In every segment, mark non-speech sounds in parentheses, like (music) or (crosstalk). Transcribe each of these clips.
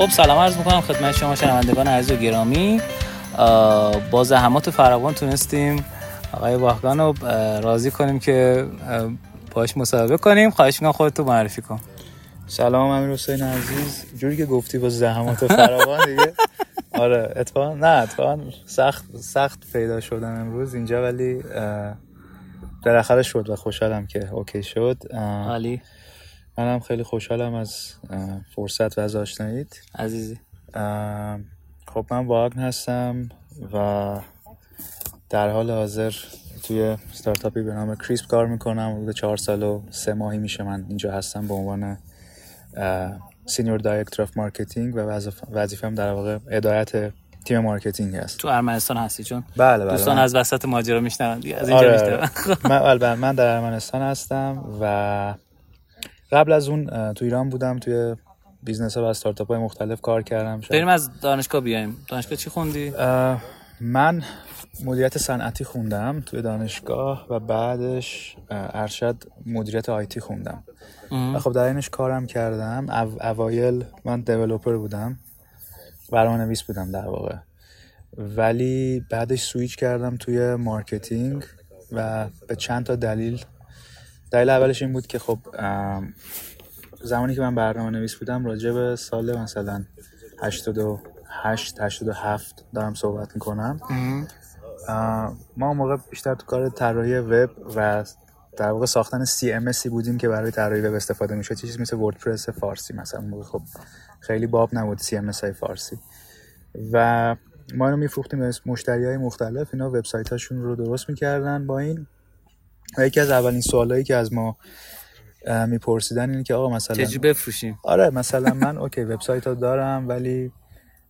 خب سلام عرض می‌کنم خدمت شما شنوندگان عزیز و گرامی. با زحمات فراوان تونستیم آقای واهگان رو راضی کنیم که باش مصاحبه کنیم. خواهش می‌کنم خودتو معرفی کن. سلام امیر حسین عزیز. جوری که گفتی با زحمات فراوان دیگه. (laughs) آره اتفاقا نه اتفاقا سخت سخت پیدا شدن امروز. اینجا ولی بالاخره شد و خوشحالم که اوکی شد. علی منم خیلی خوشحالم از فرصت و از آشناییت. عزیزی. خب من واهاگن هستم و در حال حاضر توی استارتاپی به نام Krisp کار می‌کنم. حدود چهار سال و سه ماهی میشه من اینجا هستم به عنوان senior director of marketing و وظیفم در واقع هدایت تیم مارکتینگ هست. تو ارمنستان هستی چون بله بله دوستان از وسط ماجرا میشنون از اینجا آره. (laughs) من من در ارمنستان هستم و قبل از اون تو ایران بودم توی business ها و استارتاپ های مختلف کار کردم بریم از دانشگاه بیایم. دانشگاه چی خوندی؟ من مدیریت صنعتی خوندم توی دانشگاه و بعدش ارشد مدیریت IT خوندم. و خب در اینش کارم کردم. اوایل من developer بودم. برنامه نویس بودم در واقع. ولی بعدش سویچ کردم توی مارکتینگ و به چند تا دلیل دلیل اولش این بود که خب زمانی که من برنامه نویس بودم راجع به سال مثلا 88 87 دارم صحبت می‌کنم. ما موقع بیشتر تو کار طراحی وب و در واقع ساختن CMS ی بودیم که برای طراحی وب استفاده میشه چیزی مثل وردپرس فارسی مثلا موقع خب خیلی باب نبود CMS های فارسی. و ما اینو میفروختیم به مشتری های مختلف. اینا وبسایت هاشون رو درست می‌کردن با این. و یکی از اولین سوالایی که از ما میپرسیدن اینه که آقا مثلا چجوری بفروشیم؟ آره مثلا من okay وبسایت ها دارم ولی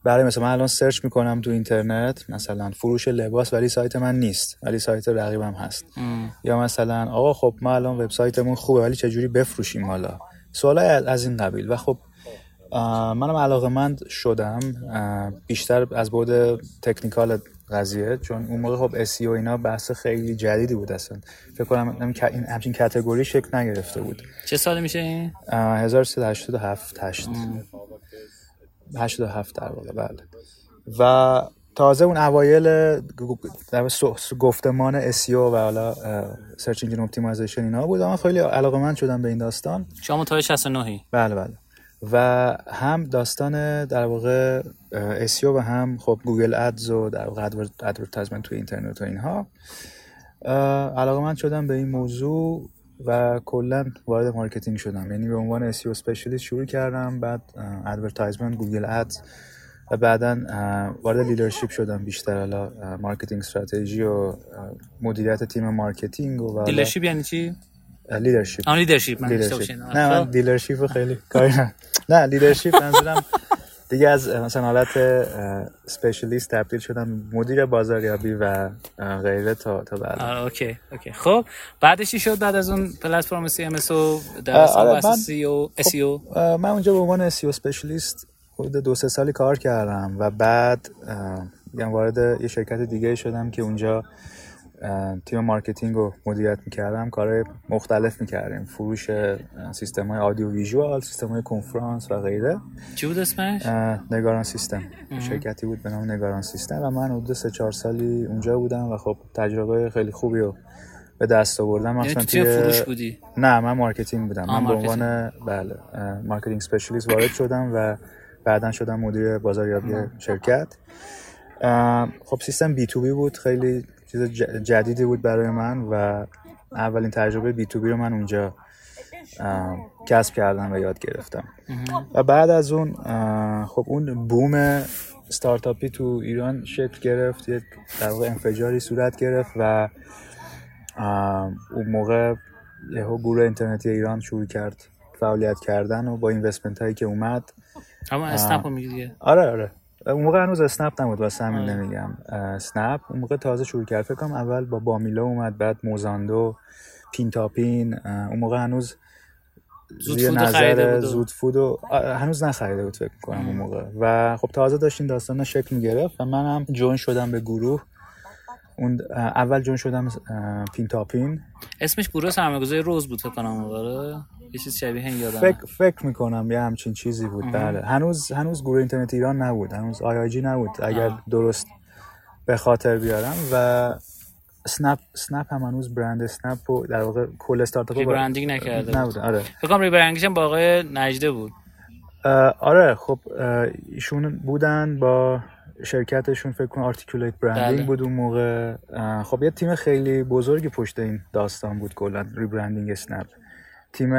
برای مثلا من الان search می‌کنم تو اینترنت مثلا فروش لباس ولی سایت من نیست ولی سایت رقیبم هست. ام. یا مثلا آقا خب ما الان وبسایتمون خوبه ولی چجوری بفروشیم حالا؟ سوالای از این قبیل. و خب منم علاقه مند شدم بیشتر از بود تکنیکال قضیه چون اون موقع خب SEO اینا بحث خیلی جدیدی بود اصلا. فکر کنم این همچین کاتگوری شکل نگرفته بود. چه سالی میشه این؟ 1387 8 87 در واقع بله. و تازه اون اوایل گفتمان SEO و حالا search engine optimization اینا بود. اما خیلی علاقه‌مند شدم به این داستان. شما متولد 69 بله بله. و هم داستان در واقع SEO و هم خب Google Ads و در واقع advertisement توی اینترنت و اینها. علاقه‌مند شدم به این موضوع و کلا وارد مارکتینگ شدم. یعنی به عنوان SEO specialist شروع کردم بعد advertisement Google Ads و بعدا وارد leadership شدم بیشتر. حالا marketing strategy و مدیریت تیم مارکتینگ و leadership یعنی چی؟ leadership آن leadership من نه من leadership خیلی (laughs) کاری نه leadership منظورم دیگه از مثلا حالت specialist تبدیل شدم مدیر بازاریابی و غیره تا تا بعد. آره okay okay. خب بعدش شد بعد از اون پلتفرم CMS و در آره من, SEO خب من اونجا به عنوان SEO specialist حدود دو سه سالی کار کردم و بعد یعنی وارد یه شرکت دیگه شدم که اونجا تیم marketing رو مدیریت می‌کردم. کار مختلف می‌کردیم. فروش سیستم های audio visual سیستم های کنفرانس و غیره. چی بود اسمش؟ نگاران سیستم. شرکتی بود به نام نگاران سیستم. و من حدود سه چهار سالی اونجا بودم و خب تجربه خیلی خوبی رو به دست آوردم. مثلا یعنی توی فروش بودی؟ نه من marketing بودم. من به عنوان بله marketing specialist وارد شدم و بعدا شدم مدیر بازاریابی شرکت. خب سیستم بی تو بی بود. خیلی چیز جدیدی بود برای من و اولین تجربه بی تو بی رو من اونجا کسب کردم و یاد گرفتم. و بعد از اون خب اون بوم ستارتاپی تو ایران شکل گرفت یه در واقع انفجاری صورت گرفت و اون موقع یهو گروه اینترنتی ایران شروع کرد فعالیت کردن و با اینوستمنت هایی که اومد. اما اسنپ رو میگی آره آره. اون موقع هنوز اسنپ نبود واسه همین نمیگم. اسنپ. اون موقع تازه شروع کرد. فکر کنم اول با بامیلو اومد بعد موزاندو پین تا پین اون موقع هنوز زود نظر زود فود و هنوز نخریده بود فکر کنم اون موقع. و خب تازه داشتین داستان شکل می‌گرفت و من هم جوین شدم به گروه. اون اول جون شدم پین تا پین اسمش گروه سرمایه‌گذاری روز بود فکر کنم یه چیز شبیه این یادم فکر فکر می‌کنم یه همچین چیزی بود. بله. هنوز هنوز گروه اینترنت ایران نبود. هنوز IIG نبود. اگر آه. درست به خاطر بیارم. و اسنپ اسنپ هم هنوز برند اسنپ و در واقع کل استارتاپ rebranding نکرده نبود آره. فکر کنم rebranding ش هم با آقای نجده بود. آره. خب ایشون بودن با شرکتشون. فکر کنم آرتیکولیت برندینگ بله. بود اون موقع. خب یه تیم خیلی بزرگی پشت این داستان بود کلا. rebranding اسنپ تیم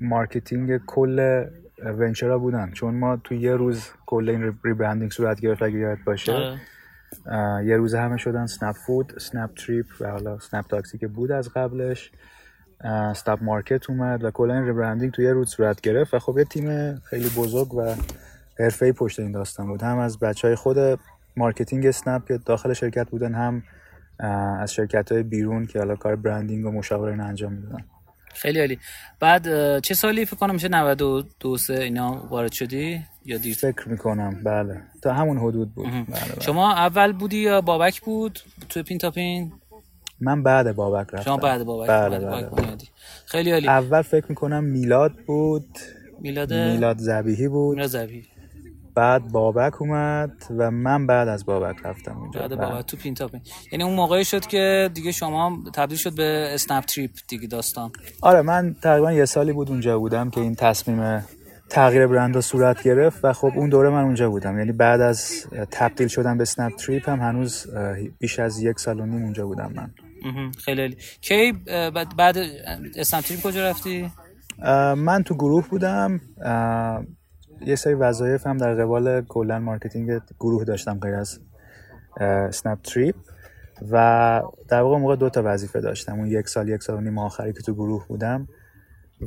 marketing کل venture ا بودن. چون ما تو یه روز کل این rebranding صورت گرفت اگه یادت باشه. آره. یه روزه همه شدن اسنپ فود اسنپ تریپ و حالا اسنپ تاکسی که بود از قبلش. اسنپ مارکت اومد و کلا این rebranding تو یه روز صورت گرفت و خب یه تیم خیلی بزرگ و حرفه‌ای پشت این داستان بود. هم از بچه های خود marketing اسنپ که داخل شرکت بودن هم از شرکت های بیرون که حالا کار branding و مشاوره انجام می‌دادن. خیلی عالی. بعد چه سالی فکر کنم میشه 92 سه اینا وارد شدی یا دیر؟ فکر می‌کنم. بله. تا همون حدود بود. بله بله. شما اول بودی یا بابک بود؟ تو پین تا پین؟ من بعد بابک رفتم. شما بعد بابک بله بله, بله. خیلی عالی. اول فکر می‌کنم میلاد بود. میلاد؟ میلاد زبیهی بود. میلاد زبی بعد بابک اومد و من بعد از بابک رفتم اونجا بعد بله. بابک تو پین تا پین یعنی اون موقعی شد که دیگه شما تبدیل شد به اسنپ تریپ دیگه داستان. آره من تقریبا یه سالی بود اونجا بودم که این تصمیم تغییر برند سورت گرفت و خب اون دوره من اونجا بودم. یعنی بعد از تبدیل شدن به سنپ تریپ هم هنوز بیش از یک سال و نیم اونجا بودم من. خیلی کی بعد اسنپ تریپ کجا رفتی؟ من تو گروه بودم. یه سری وظایف هم در قبال کلا marketing گروه داشتم غیر از اسنپ تریپ و در واقع موقع دو تا وظیفه داشتم. اون یک سال یک سال و نیم آخری که تو گروه بودم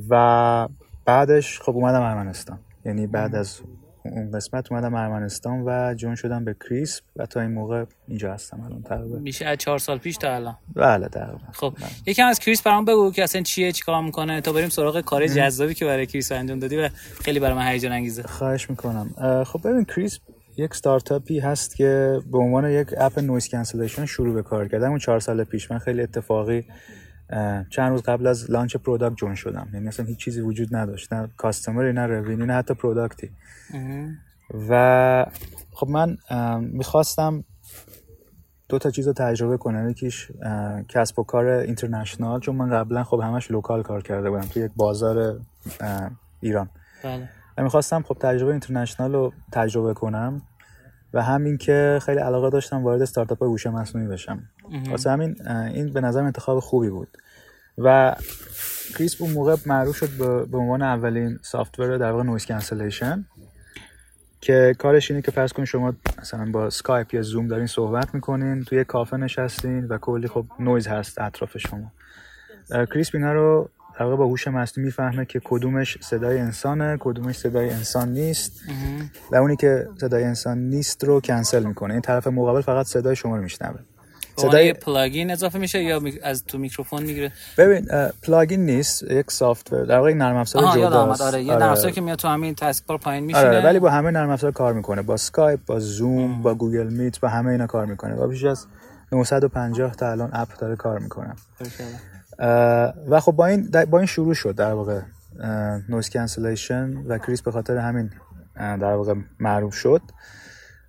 و بعدش خب اومدم ارمنستان. یعنی بعد از اون قسمت اومدم ارمنستان و join شدم به Krisp و تا این موقع اینجا هستم الان تقریبا. میشه از چهار سال پیش تا الان. بله تقریبا. خب یکم از Krisp برام بگو که اصلا چیه چیکار می‌کنه تا بریم سراغ کار جذابی که برای Krisp انجام دادی و خیلی برای من هیجان انگیزه. خواهش می‌کنم. خب ببین Krisp یک استارتاپی هست که به عنوان یک app noise cancellation شروع به کار کردم اون چهار سال پیش من خیلی اتفاقی چند روز قبل از launch product join شدم. یعنی اصلا هیچ چیزی وجود نداشت. نه customer ی نه revenue ای نه حتی product ی و خب من می‌خواستم دو تا چیز رو تجربه کنم. یکیش کسب و کار international چون من قبلا خب همش local کار کرده بودم تو یک بازار ایران. بله. و می‌خواستم خب تجربه international رو تجربه کنم. و همین که خیلی علاقه داشتم وارد استارتاپ هوش مصنوعی بشم. واسه همین این به نظرم انتخاب خوبی بود. و Krisp اون موقع معروف شد به- عنوان اولین software در واقع noise cancellation که کارش اینه که فرض کن شما مثلا با اسکایپ یا زوم دارین صحبت می‌کنین توی کافه نشستین و کلی خب نویز هست اطراف شما. Krisp اینا رو در واقع با هوش مصنوعی می‌فهمه که کدومش صدای انسانه کدومش صدای انسان نیست و اونی که صدای انسان نیست رو کنسل می‌کنه. این طرف مقابل فقط صدای شما رو میشنوه. صدای plugin اضافه میشه یا از تو میکروفون می‌گیره؟ ببین plugin نیست یک software در واقع نرم افزار آها یاد آمد جداست آره یه نرم افزاری که میاد تو همین taskbar پایین میشینه آره ولی با همه نرم افزار کار می‌کنه. با اسکایپ با زوم با گوگل میت با همه اینا کار می‌کنه. و بیش از 950 تا الان app داره کار می‌کنه. و خب با این با این شروع شد در واقع noise cancellation و Krisp به خاطر همین در واقع معروف شد.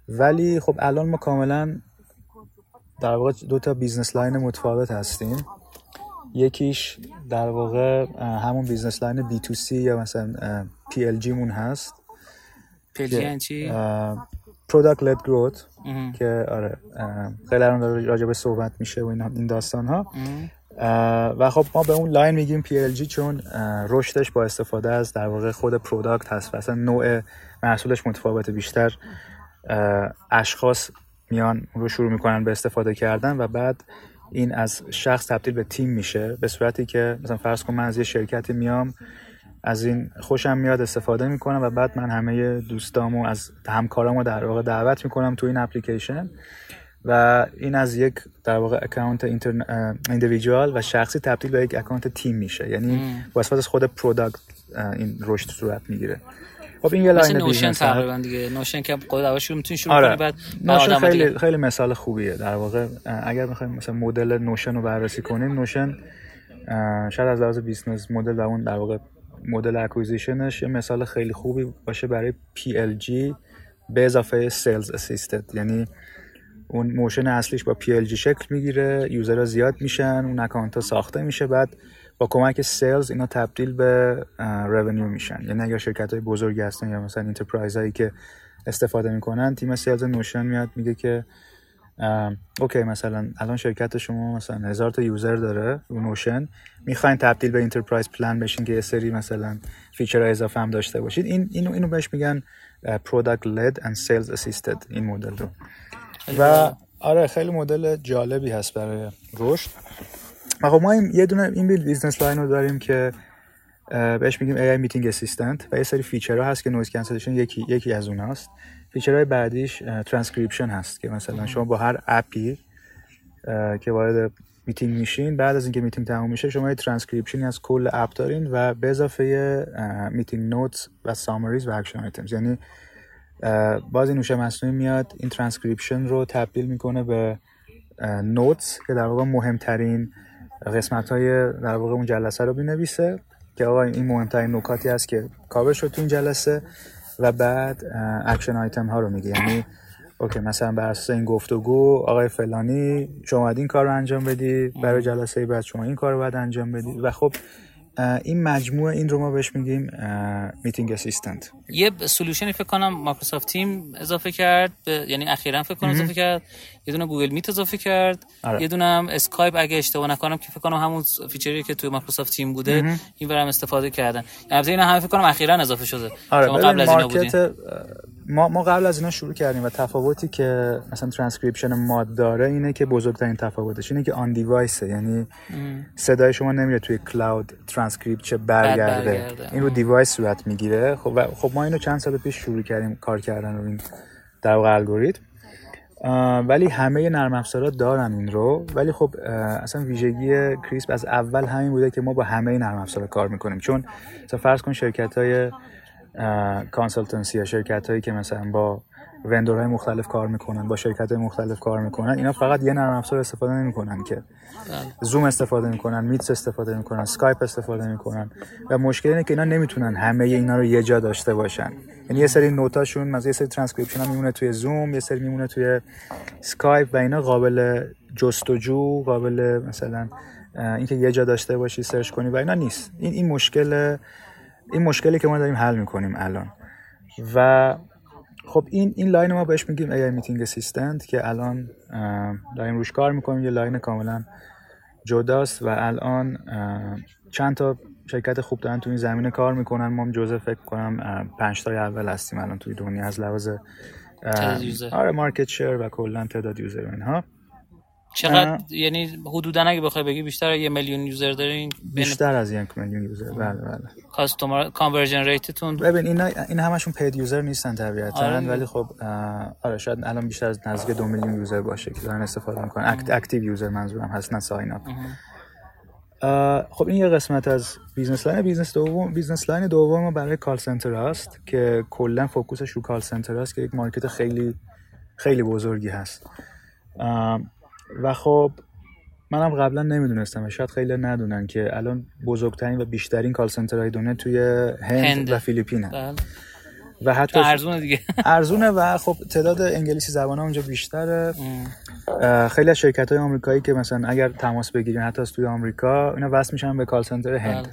ولی خب الان ما کاملا در واقع دو تا business line متفاوت هستیم. یکیش در واقع همون business line B2C یا مثلا PLG مون هست. PLG یعنی چی؟ product led growth. که آره خیلی الان راجع به صحبت میشه و این داستان ها. و خب ما به اون line میگیم PLG چون رشدش با استفاده از در واقع خود product هست و اصلا نوع محصولش متفاوت بیشتر. اشخاص میان رو شروع می‌کنن به استفاده کردن و بعد این از شخص تبدیل به تیم میشه. به صورتی که مثلا فرض کن من از یه شرکتی میام از این خوشم میاد استفاده می‌کنم و بعد من همه دوستامو از همکارامو در واقع دعوت می‌کنم تو این اپلیکیشن. و این از یک در واقع account individual و شخصی تبدیل به یک account تیم میشه. یعنی با از خود product این رشد صورت می‌گیره. خب این یه مثل line Notion تقریبا دیگه. Notion که خود اول شروع می‌تونی شروع آره. کنی بعد Notion خیلی دیگه خیلی مثال خوبیه در واقع. اگر بخوایم مثلا مدل Notion رو بررسی کنیم Notion شاید از لحاظ business model و اون در واقع model acquisition ش یه مثال خیلی خوبی باشه برای PLG به اضافه sales assisted یعنی اون motion اصلیش با PLG شکل می‌گیره user ها زیاد میشن اون account ها ساخته میشه بعد با کمک sales اینا تبدیل به revenue میشن. یعنی اگر شرکت های بزرگی هستن یا مثلا enterprise هایی که استفاده می‌کنن تیم sales Notion میاد میگه که okay مثلا الان شرکت شما مثلا هزار تا user داره Notion می‌خواین تبدیل به enterprise plan بشین که یه سری مثلا feature اضافه هم داشته باشید. این اینو اینو بهش میگن product led and sales assisted این مدل رو. و آره خیلی مدل جالبی هست برای رشد. خب ما این یه دونه این business line رو داریم که بهش میگیم AI meeting assistant و یه سری feature ها هست که noise cancellation یکی یکی از اوناست. feature های بعدیش ترانسکریپشن هست که مثلا شما با هر app ی که وارد میتینگ میشین بعد از اینکه میتینگ تموم میشه شما یه ترانسکریپشنی از کل app دارین و به اضافه meeting notes و summaries و action items یعنی باز این هوش مصنوعی میاد این ترانسکریپشن رو تبدیل می‌کنه به notes که در واقع مهمترین قسمت های در واقع اون جلسه رو بنویسه که آقا این مهمترین نکاتی هست که کاور شد تو این جلسه و بعد action item ها رو میگه. یعنی okay مثلا بر اساس این گفتگو آقای فلانی شما این کار رو انجام بدی برای جلسه بعد شما این کار رو باید انجام بدی. و خب این مجموعه این رو ما بهش میگیم meeting assistant یه solution ی فکر کنم Microsoft Teams اضافه کرد یعنی اخیرا فکر کنم اضافه کرد. یه دونه Google Meet اضافه کرد. آره. یه دونه هم اسکایپ اگه اشتباه نکنم که فکر کنم همون feature ی که توی Microsoft Teams بوده این برام استفاده کردن. البته اینا همه فکر کنم اخیرا اضافه شده. آره قبل از اینا بودیم ما ما قبل از اینا شروع کردیم و تفاوتی که مثلا ترانسکریپشن ماد داره اینه که بزرگترین تفاوتش اینه که on device یعنی صدای شما نمیره توی کلاود ترانسکریپت چه برگرده. این رو device صورت می‌گیره. خب خب ما اینو چند سال پیش شروع کردیم کار کردن رو این در واقع الگوریتم ولی همه نرم افزارا دارن این رو. ولی خب اصلا ویژگی Krisp از اول همین بوده که ما با همه نرم افزارا کار می‌کنیم. چون مثلا فرض کن شرکت های consultancy یا شرکت هایی که مثلا با vendor های مختلف کار می‌کنن با شرکت های مختلف کار می‌کنن اینا فقط یه نرم افزار استفاده نمی‌کنن که. زوم استفاده می‌کنن Meet استفاده می‌کنن سکایپ استفاده می‌کنن و مشکل اینه که اینا نمی‌تونن همه اینا رو یه جا داشته باشن. یعنی یه سری note اشون مثلا یه سری ترانسکریپشن ها میمونه توی زوم یه سری میمونه توی سکایپ و اینا قابل جستجو قابل مثلا اینکه یه جا داشته باشی search کنی و اینا نیست. این این مشکل این مشکلی که ما داریم حل می‌کنیم الان. و خب این این line ما بهش میگیم AI meeting assistant که الان داریم روش کار می‌کنیم. یه line کاملا جداست و الان چند تا شرکت خوب دارن تو این زمینه کار می‌کنن. ما جزء فکر کنم پنج تای اول هستیم الان توی دنیا از لحاظ آره market share و کلا تعداد user اینها. چقدر یعنی حدودا اگه بخوای بگی بیشتر یه میلیون user دارین بیشتر از یک میلیون user. بله بله. customer conversion rate تون ببین اینا این همشون paid user نیستن طبیعتا آره. ولی خب آره شاید الان بیشتر از نزدیک دو میلیون user باشه که دارن استفاده می‌کنن. act active user منظورم هست نه sign up خب این یه قسمت از business line business دوم business line دوم برای call center هست که کلا focus ش رو call center هست که یک market خیلی خیلی بزرگی هست. و خب منم قبلا نمی‌دونستم و شاید خیلی ندونن که الان بزرگترین و بیشترین call های دنیا توی هند, و فیلیپینه بله. و حتی ارزونه دیگه. (laughs) ارزونه و خب تعداد انگلیسی زبان ها اونجا بیشتره. خیلی از شرکت های آمریکایی که مثلا اگر تماس بگیرین حتی از توی آمریکا اینا وصل میشن به کال سنتر هند. بله.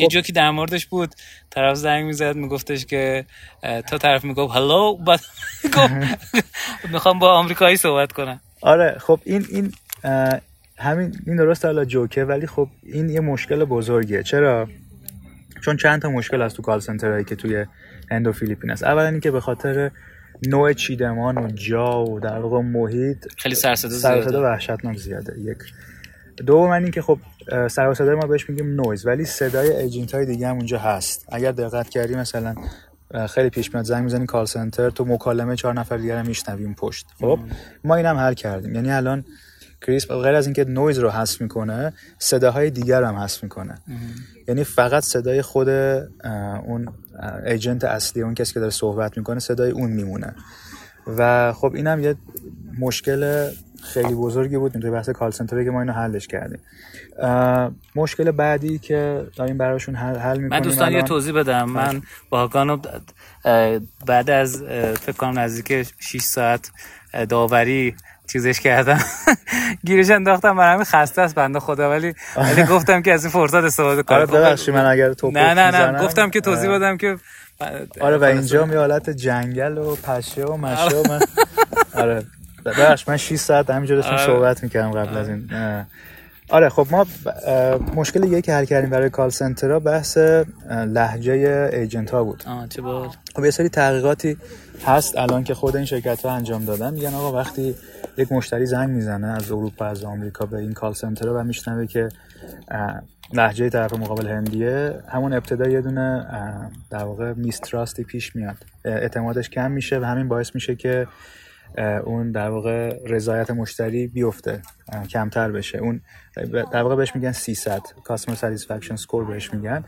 یه جوکی در موردش بود. طرف زنگ می‌زد میگفتش که تا طرف می‌گفت هلو بعد (laughs) می‌خوام با آمریکایی صحبت کنم. آره خب این این همین این درست حالا جوکه ولی خب این یه مشکل بزرگیه. چرا؟ چون چند تا مشکل از تو کال هایی که توی هند و فیلیپین است اولا اینکه به خاطر نوع چیدمان و جا و در واقع محیط خیلی سرصدا زیاده. وحشتناک زیاده. یک. دوم این که خب سر صدای ما بهش میگیم نویز ولی صدای agent های دیگه هم اونجا هست. اگر دقت کردی مثلا خیلی پیش میاد زنگ می‌زنی call center تو مکالمه چهار نفر دیگر هم میشنویم پشت. خب؟ ما اینم حل کردیم. یعنی الان Krisp غیر از اینکه نویز رو حذف می‌کنه صداهای دیگر هم حذف می‌کنه. یعنی فقط صدای خود اون ایجنت اصلی اون کسی که داره صحبت می‌کنه صدای اون میمونه. و خب اینم یه مشکل خیلی بزرگی بود. توی بحث کال سنتر که ما اینو حلش کردیم. مشکل بعدی که داریم براشون حل, حل می‌کنیم من دوستان یه توضیح بدم. من با بعد از فکر کنم نزدیک 6 ساعت داوری چیزش کردم. (laughs) گیرش انداختم برای همین خسته است بنده خدا. ولی ولی گفتم که از این فرصت استفاده کنم. آره ببخشید من اگر تو نه نه نه. گفتم که توضیح بدم که آره و اینجا می حالت جنگل و پشه و مشه و من آره. ببخش من 6 ساعت همینجا داشتم آره. صحبت می‌کردم قبل از این. آره. خب ما مشکل یکی که حل کردیم برای کال سنترها بحث لهجه ایجنت ها بود. آه چه خب یه سری تحقیقاتی هست الان که خود این شرکت ها انجام دادن. میگن آقا وقتی یک مشتری زنگ می‌زنه از اروپا از آمریکا به این کال سنتر و میشنوه که لهجه طرف مقابل هندیه همون ابتدا یه دونه در واقع mistrust ی پیش میاد. اعتمادش کم میشه و همین باعث میشه که اون در واقع رضایت مشتری بیفته کمتر بشه. اون در واقع بهش میگن CSAT customer satisfaction score بهش میگن.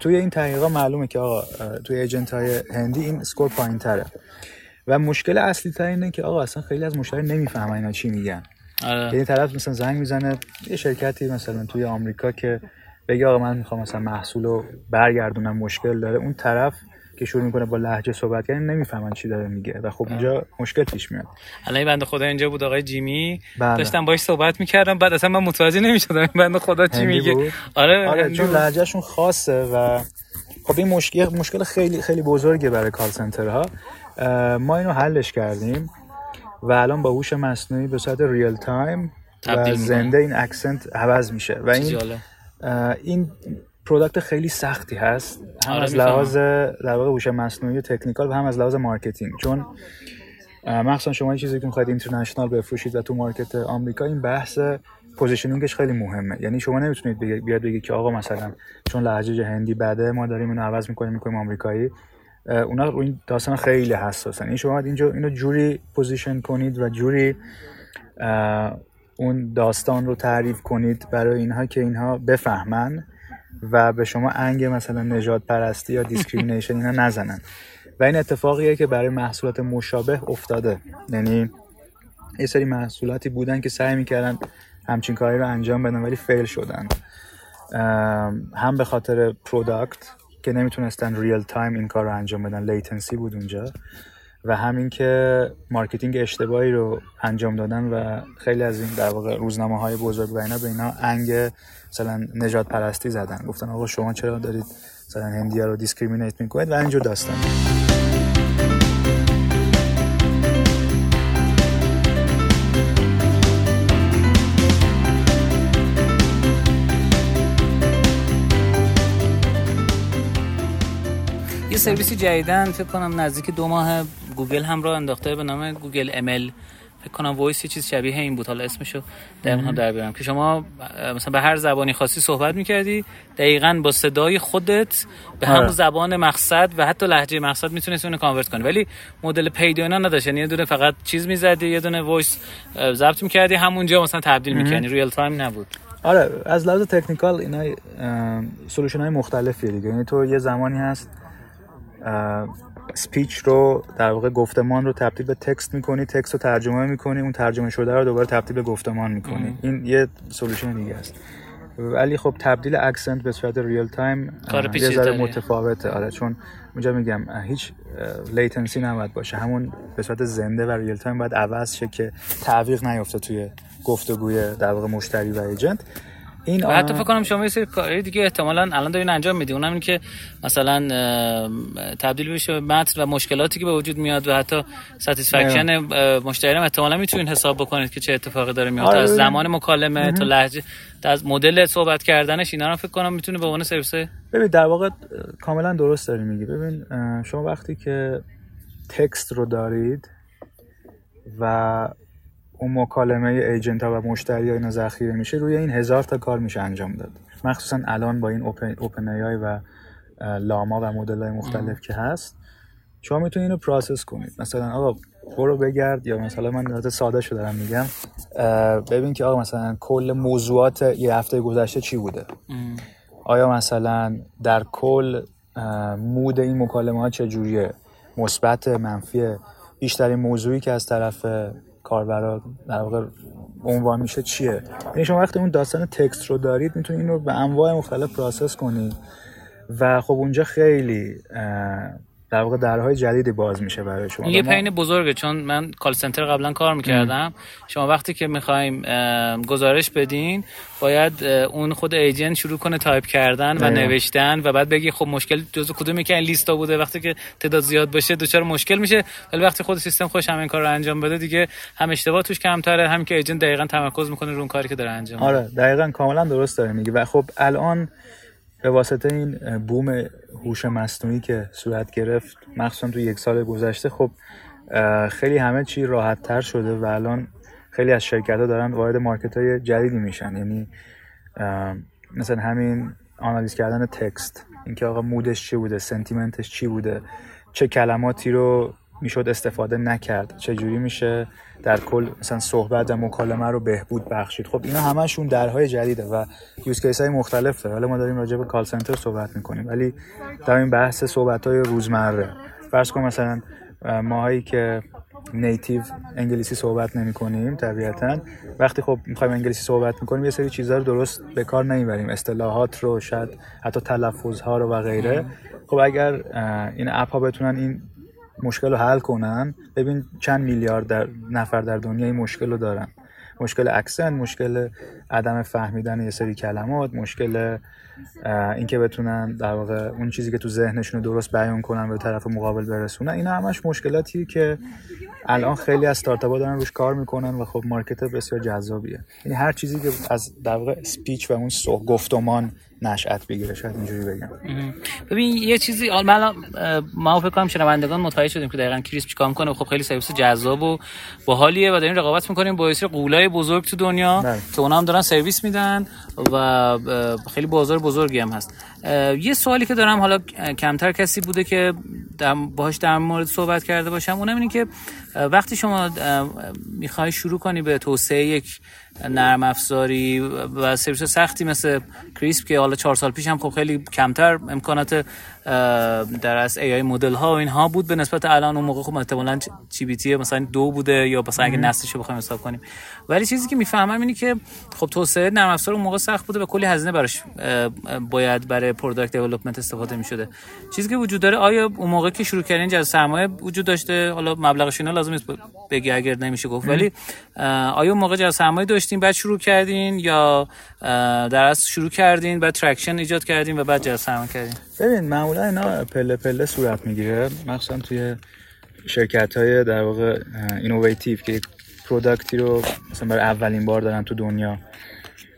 توی این تحقیقات معلومه که آقا توی agent های هندی این score پایین تره و مشکل اصلی تر اینه که آقا اصلا خیلی از مشتری نمی‌فهمن اینا چی میگن. آره. یعنی طرف مثلا زنگ می‌زنه یه شرکتی مثلا توی آمریکا که بگه آقا من می‌خوام مثلا محصول رو برگردونم مشکل داره. اون طرف که شروع می‌کنه با لهجه صحبت کردن نمی‌فهمن چی داره میگه. و خب اینجا مشکل پیش میاد. الان بنده خدا اینجا بود آقای جیمی. بله. داشتم باش صحبت می‌کردم بعد اصلا من متوجه نمی‌شدم این بنده خدا چی میگه. آره آره چون لهجهشون خاصه و خب این مشکل مشکل خیلی خیلی بزرگه برای کال سنترها ما اینو حلش کردیم و الان با هوش مصنوعی به صورت real time و زنده این accent عوض میشه. و این این product خیلی سختی هست. هم آره از لحاظ در واقع هوش مصنوعی و technical و هم از لحاظ marketing. چون مخصوصا شما این چیزی که می‌خواید international بفروشید و تو market آمریکا این بحث positioning ش خیلی مهمه. یعنی شما نمی‌تونید بیاد بگید که آقا مثلا چون لهجه هندی بده ما داریم اینو عوض می‌کنیم می‌کنیم آمریکایی. اونا رو این داستان خیلی حساسن این شما اینجا اینو جوری position کنید و جوری اون داستان رو تعریف کنید برای اینها که اینها بفهمن. و به شما انگ مثلا نژاد پرستی یا discrimination اینا نزنن. و این اتفاقیه که برای محصولات مشابه افتاده. یعنی یه سری محصولاتی بودن که سعی می‌کردن همچین کاری رو انجام بدن ولی fail شدن. هم به خاطر product که نمی‌تونستن real time این کار رو انجام بدن latency بود اونجا. و همین که marketing اشتباهی رو انجام دادن و خیلی از این در واقع روزنامه های بزرگ و اینا به اینا انگ مثلا نژاد پرستی زدن. گفتن آقا شما چرا دارید مثلا هندی رو discriminate می‌کنید؟ و اینجور داستان. یه سرویسی جدیدن فکر کنم نزدیک دو ماه گوگل هم رو انداخته به نام گوگل ML فکر کنم voice چیز شبیه این بود. حالا اسمشو دقیقا در بیارم. که شما مثلا به هر زبانی خاصی صحبت می‌کردی دقیقا با صدای خودت به همون آره. زبان مقصد و حتی لهجه مقصد می‌تونستی اونو convert کنی. ولی مدل پیدا اینا نداشت. یعنی یه دونه فقط چیز می‌زدی یه دونه voice ضبط می‌کردی. همونجا مثلا تبدیل می‌کنی real time نبود. آره از لحاظ technical اینا solution های مختلفیه دیگه. یعنی تو یه زمانی هست speech رو در واقع گفتمان رو تبدیل به text می‌کنی text رو ترجمه می‌کنی اون ترجمه شده رو دوباره تبدیل به گفتمان می‌کنی. این یه solution دیگه است. ولی خب تبدیل accent به صورت real time یه ذره متفاوته. آره چون اونجا میگم هیچ latency نباید باشه. همون به صورت زنده و real time باید عوض شه که تعویق نیفته توی گفتگوی در واقع مشتری و agent این و حتی فکر کنم شما یه سری کاری دیگه احتمالاً الان دارین انجام میدی. اونم این که مثلا تبدیل بشه به متن و مشکلاتی که به وجود میاد و حتی satisfaction مشتری هم احتمالاً می‌تونین حساب بکنید که چه اتفاقی داره میاد آره، از زمان مکالمه تا لهجه از مدل صحبت کردنش اینا رو فکر کنم می‌تونه به عنوان سرویس ببین در واقع کاملا درست داری میگی. ببین شما وقتی که text رو دارید و اون مکالمه agent ها و مشتری ها اینا ذخیره میشه روی این هزار تا کار میشه انجام داد. مخصوصا الان با این open, OpenAI و Llama و مدل های مختلف که هست شما می‌تونید اینو process کنید. مثلا آقا برو بگرد یا مثلا من نظر ساده شو دارم میگم. ببین که آقا مثلا کل موضوعات یه هفته گذشته چی بوده؟ آیا مثلا در کل mood این مکالمه ها چجوریه؟ مثبت منفی؟ بیشترین موضوعی که از طرف کاربرا در واقع عنوان میشه چیه؟ یعنی شما وقتی اون داستان text رو دارید می‌تونید این رو به انواع مختلف process کنید. و خب اونجا خیلی در واقع درهای جدیدی باز میشه برای شما. یه pain بزرگه چون من call center قبلا کار می‌کردم. شما وقتی که می‌خوایم گزارش بدین باید اون خود agent شروع کنه تایپ کردن و نوشتن و بعد بگی خب مشکل جزو کدومی که این لیستا بوده؟ وقتی که تعداد زیاد باشه دچار مشکل میشه. ولی وقتی خود سیستم خوش همین کار رو انجام بده دیگه هم اشتباه توش کمتره هم که ایجنت دقیقا تمرکز می‌کنه رو اون کاری که داره انجام آره دقیقا کاملا درست داره میگه و خب الان به واسطه این بوم هوش مصنوعی که صورت گرفت مخصوصا تو یک سال گذشته خب خیلی همه چی راحت تر شده و الان خیلی از شرکت ها دارن وارد مارکت های جدیدی میشن. یعنی مثلا همین آنالیز کردن text اینکه آقا mood ش چی بوده sentiment ش چی بوده چه کلماتی رو می‌شد استفاده نکرد. چه جوری میشه در کل مثلا صحبت و مکالمه رو بهبود بخشید؟ خب اینا همشون درهای جدیده و use case های مختلفه. حالا ما داریم راجع به call center صحبت می‌کنیم. ولی در این بحث صحبت های روزمره. فرض کن مثلا ماهایی که native انگلیسی صحبت نمی کنیم طبیعتا. وقتی خب می‌خوایم انگلیسی صحبت می‌کنیم یه سری چیزها رو درست به کار نمی‌بریم. اصطلاحات رو شاید حتی تلفظ ها رو و غیره. خب اگر این اپ ها بتونن این مشکل رو حل کنن. ببین چند میلیارد در نفر در دنیا این مشکل رو دارن. مشکل اکسن مشکل عدم فهمیدن یه سری کلمات مشکل اینکه بتونن در واقع اون چیزی که تو ذهنشون درست بیان کنن به طرف مقابل برسونن. اینا همش مشکلاتی که الان خیلی از استارتاپ‌ها دارن روش کار می‌کنن و خب مارکت بسیار جذابیه. یعنی هر چیزی که از در واقع سپیچ و اون گفتمان نشأت بگیره شاید اینجوری بگم. ببین یه چیزی من ما فکر کنم شنوندگان متوجه شدیم که دقیقاً کریسپ چیکار می‌کنه. خب خیلی سرویس جذاب و باحالیه و داریم رقابت می‌کنیم با سری قولای بزرگ تو دنیا بله. که اونا هم دارن سرویس میدن و خیلی بازار بزرگی هم هست. یه سوالی که دارم حالا کمتر کسی بوده که باهاش در مورد صحبت کرده باشم اونم اینه که وقتی شما می‌خوای شروع کنی به توسعه یک نرم افزاری و سرویس سختی مثل کریسپ که حالا چهار سال پیش هم خب خیلی کمتر امکانات در از ای آی مدل ها و اینها بود. به نسبت الان اون موقع خب احتمالاً چی بی تی مثلا دو بوده یا مثلا اگه نسلش رو بخوایم حساب کنیم. ولی چیزی که می‌فهمم اینه که خب توسعه نرم افزار اون موقع سخت بوده و کلی هزینه براش باید برای product development استفاده می‌شده. چیزی که وجود داره آیا اون موقع که شروع کردین جذب سرمایه وجود داشته؟ حالا مبلغش اینا لازم نیست بگی اگر نمیشه گفت. ولی آیا اون موقع جذب سرمایه داشتین بعد شروع کردین یا در اصل شروع کردین بعد traction ایجاد کردین و بعد جذب سرمایه کردین؟ ببین معمولا اینا پله پله صورت می‌گیره. مخصوصا توی شرکت های در واقع innovative که product ی رو مثلا برای اولین بار دارن تو دنیا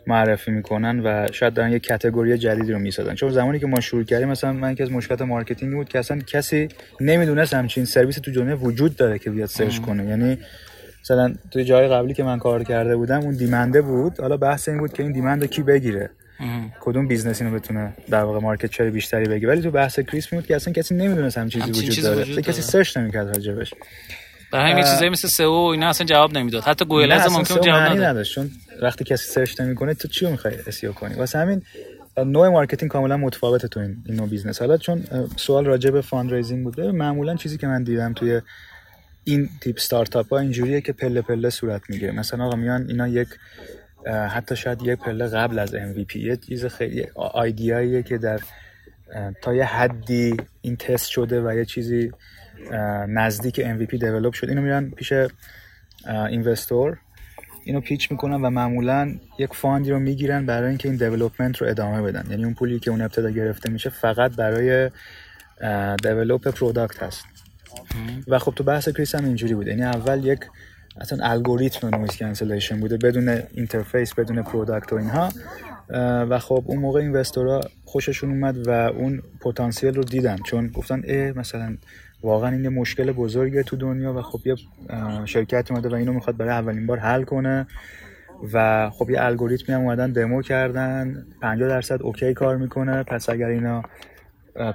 معرفی می‌کنن و شاید دارن یه category جدیدی رو می‌سازن. چون زمانی که ما شروع کردیم مثلا من که از مشکلات marketing بود که اصلا کسی نمی‌دونست همچین سرویس تو دنیا وجود داره که بیاد search کنه. یعنی مثلا توی جای قبلی که من کار کرده بودم اون demand ه بود. حالا بحث این بود که این demand رو کی بگیره؟ کدوم business اینو بتونه در واقع market share بیشتری بگیره ولی تو بحث Krisp میاد که اصلا کسی نمی‌دونست همچین چیزی وجود چیزی داره. وجود کسی search نمی‌کرد راجبش. برای همین چیزایی مثل SEO اینا اصلا جواب نمی‌داد. حتی گوگل ممکن جواب نداد. چون وقتی کسی search نمی‌کنه تو چی می‌خوای SEO کنی؟ واسه همین نوع marketing کاملا متفاوته تو این, این نوع business. حالا چون سوال راجع به fundraising بوده معمولا چیزی که من دیدم توی این تیپ استارتاپ ها اینجوریه که پله پله صورت می‌گیره. مثلا آقا میان اینا یک حتی شاید یک پله قبل از MVP یه چیز خیلی idea ییه که در تا یه حدی این تست شده و یه چیزی نزدیک MVP develop شده اینو میرن پیش investor اینو pitch می‌کنن و معمولا یک fund ی رو می‌گیرن برای اینکه این development رو ادامه بدن. یعنی اون پولی که اون ابتدا گرفته میشه فقط برای develop product هست. و خب تو بحث Krisp هم اینجوری بود. یعنی اول یک اصلا الگوریتم noise cancellation بوده بدون interface بدون product و اینها. و خب اون موقع investor ها خوششون اومد و اون پتانسیل رو دیدن. چون گفتن اه مثلا واقعا این یه مشکل بزرگه تو دنیا و خب یه شرکت اومده و اینو می‌خواد برای اولین بار حل کنه. و خب یه الگوریتمی هم اومدن دمو کردن. 50 درصد okay کار می‌کنه. پس اگر اینا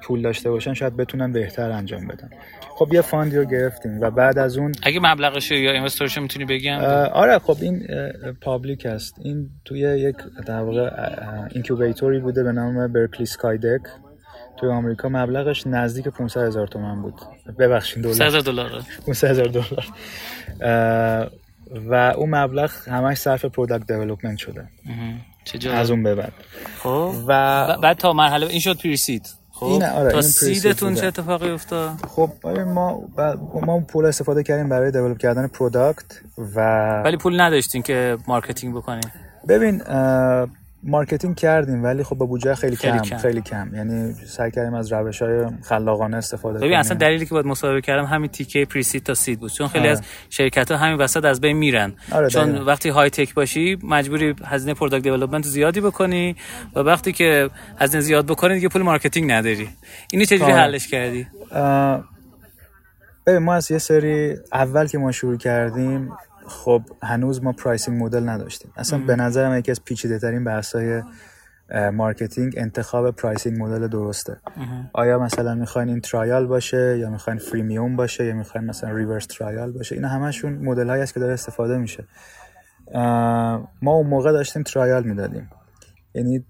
پول داشته باشن شاید بتونن بهتر انجام بدن. خب یه fund ی رو گرفتیم و بعد از اون اگه مبلغش یا investor ش می‌تونی بگم آره خب این public هست این توی یک در واقع incubator ی بوده به نام Berkeley SkyDeck توی آمریکا مبلغش نزدیک 500 هزار تومن بود. ببخشید دلار. 500 دلار. 500 هزار دلار. و اون مبلغ همش صرف product development شده. از اون به بعد. خب. و بعد تا مرحله این شد pre-seed. خب این آره تا seedتون چه اتفاقی افتاد؟ خب ما ما پول استفاده کردیم برای develop کردن product و ولی پول نداشتین که marketing بکنین. ببین marketing کردیم ولی خب با بودجه خیلی, خیلی کم, خیلی کم. یعنی سعی کردیم از روش های خلاقانه استفاده کنیم ببین اصلا دلیلی که باید مصاحبه کردم همین تیکه pre-seed تا seed بود. چون خیلی آره. از شرکت ها همین وسط از بین میرن. آره چون. وقتی high tech باشی مجبوری هزینه product development زیادی بکنی و وقتی که هزینه زیاد بکنی دیگه پول marketing نداری. اینو چجوری آره. حلش کردی؟ ببین ما از یه سری اول که ما شروع کردیم خب هنوز ما pricing model نداشتیم. اصلا به نظرم یکی از پیچیده ترین بحث های marketing انتخاب pricing model درسته. آیا مثلا می‌خواین این trial باشه یا می‌خواین freemium باشه یا می‌خواین مثلا reverse trial باشه؟ اینا همشون مدل هایی است که داره استفاده میشه. ما اون موقع داشتیم trial می‌دادیم. یعنی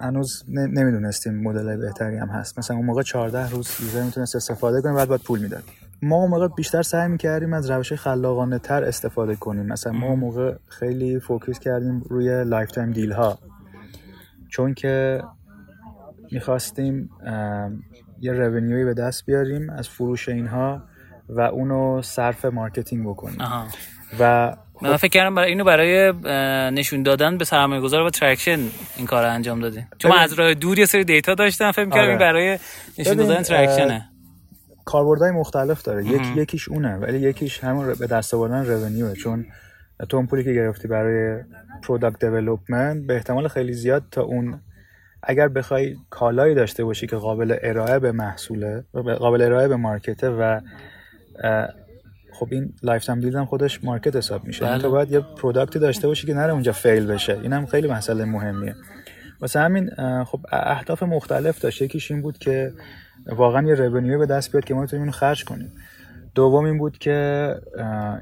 هنوز نمی‌دونستیم مدل بهتری هم هست. مثلا اون موقع 14 روز user می‌تونست استفاده کنه بعد باید پول می‌داد. ما اون موقع بیشتر سعی می‌کردیم از روش خلاقانه تر استفاده کنیم. مثلا ما اون موقع خیلی focus کردیم روی lifetime deal ها چون که می‌خواستیم یه revenue ی به دست بیاریم از فروش اینها و اونو صرف marketing بکنیم. و من فکر کردم برای اینو برای نشون دادن به سرمایه گذار و traction این کار انجام دادیم چون من از راه دور یه سری دیتا داشتم فکر کردم آره. برای نشون دادن traction ه کاربردهای مختلف داره. یک یکیش اونه ولی یکیش همون به دست آوردن revenue ه چون تو اون پولی که گرفتی برای product development به احتمال خیلی زیاد تا اون اگر بخوای کالایی داشته باشی که قابل ارائه به محصوله قابل ارائه به market ه و خب این lifetime deal هم خودش market حساب میشه. بله. تو باید یه product ی داشته باشی که نره اونجا fail بشه. این هم خیلی مسئله مهمیه. واسه همین خب اهداف مختلف داشت. یکیش این بود که واقعا یه revenue به دست بیاد که ما بتونیم اینو خرج کنیم. دوم این بود که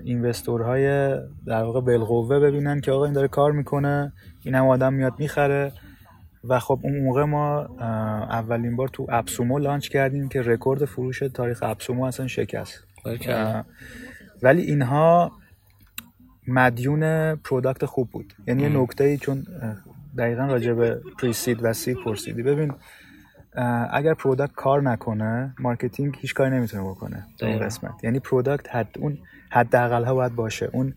investor های در واقع بالقوه ببینن که آقا این داره کار می‌کنه این هم آدم میاد می‌خره. و خب اون موقع ما اولین بار تو AppSumo launch کردیم که رکورد فروش تاریخ AppSumo اصلا شکست. ولی اینها مدیون product خوب بود. یعنی یه نکته ای چون دقیقا راجع به pre-seed و seed پرسیدی. ببین اگر product کار نکنه marketing هیچ کاری نمی‌تونه بکنه این قسمت. یعنی product حد اون حداقل ها باید باشه. اون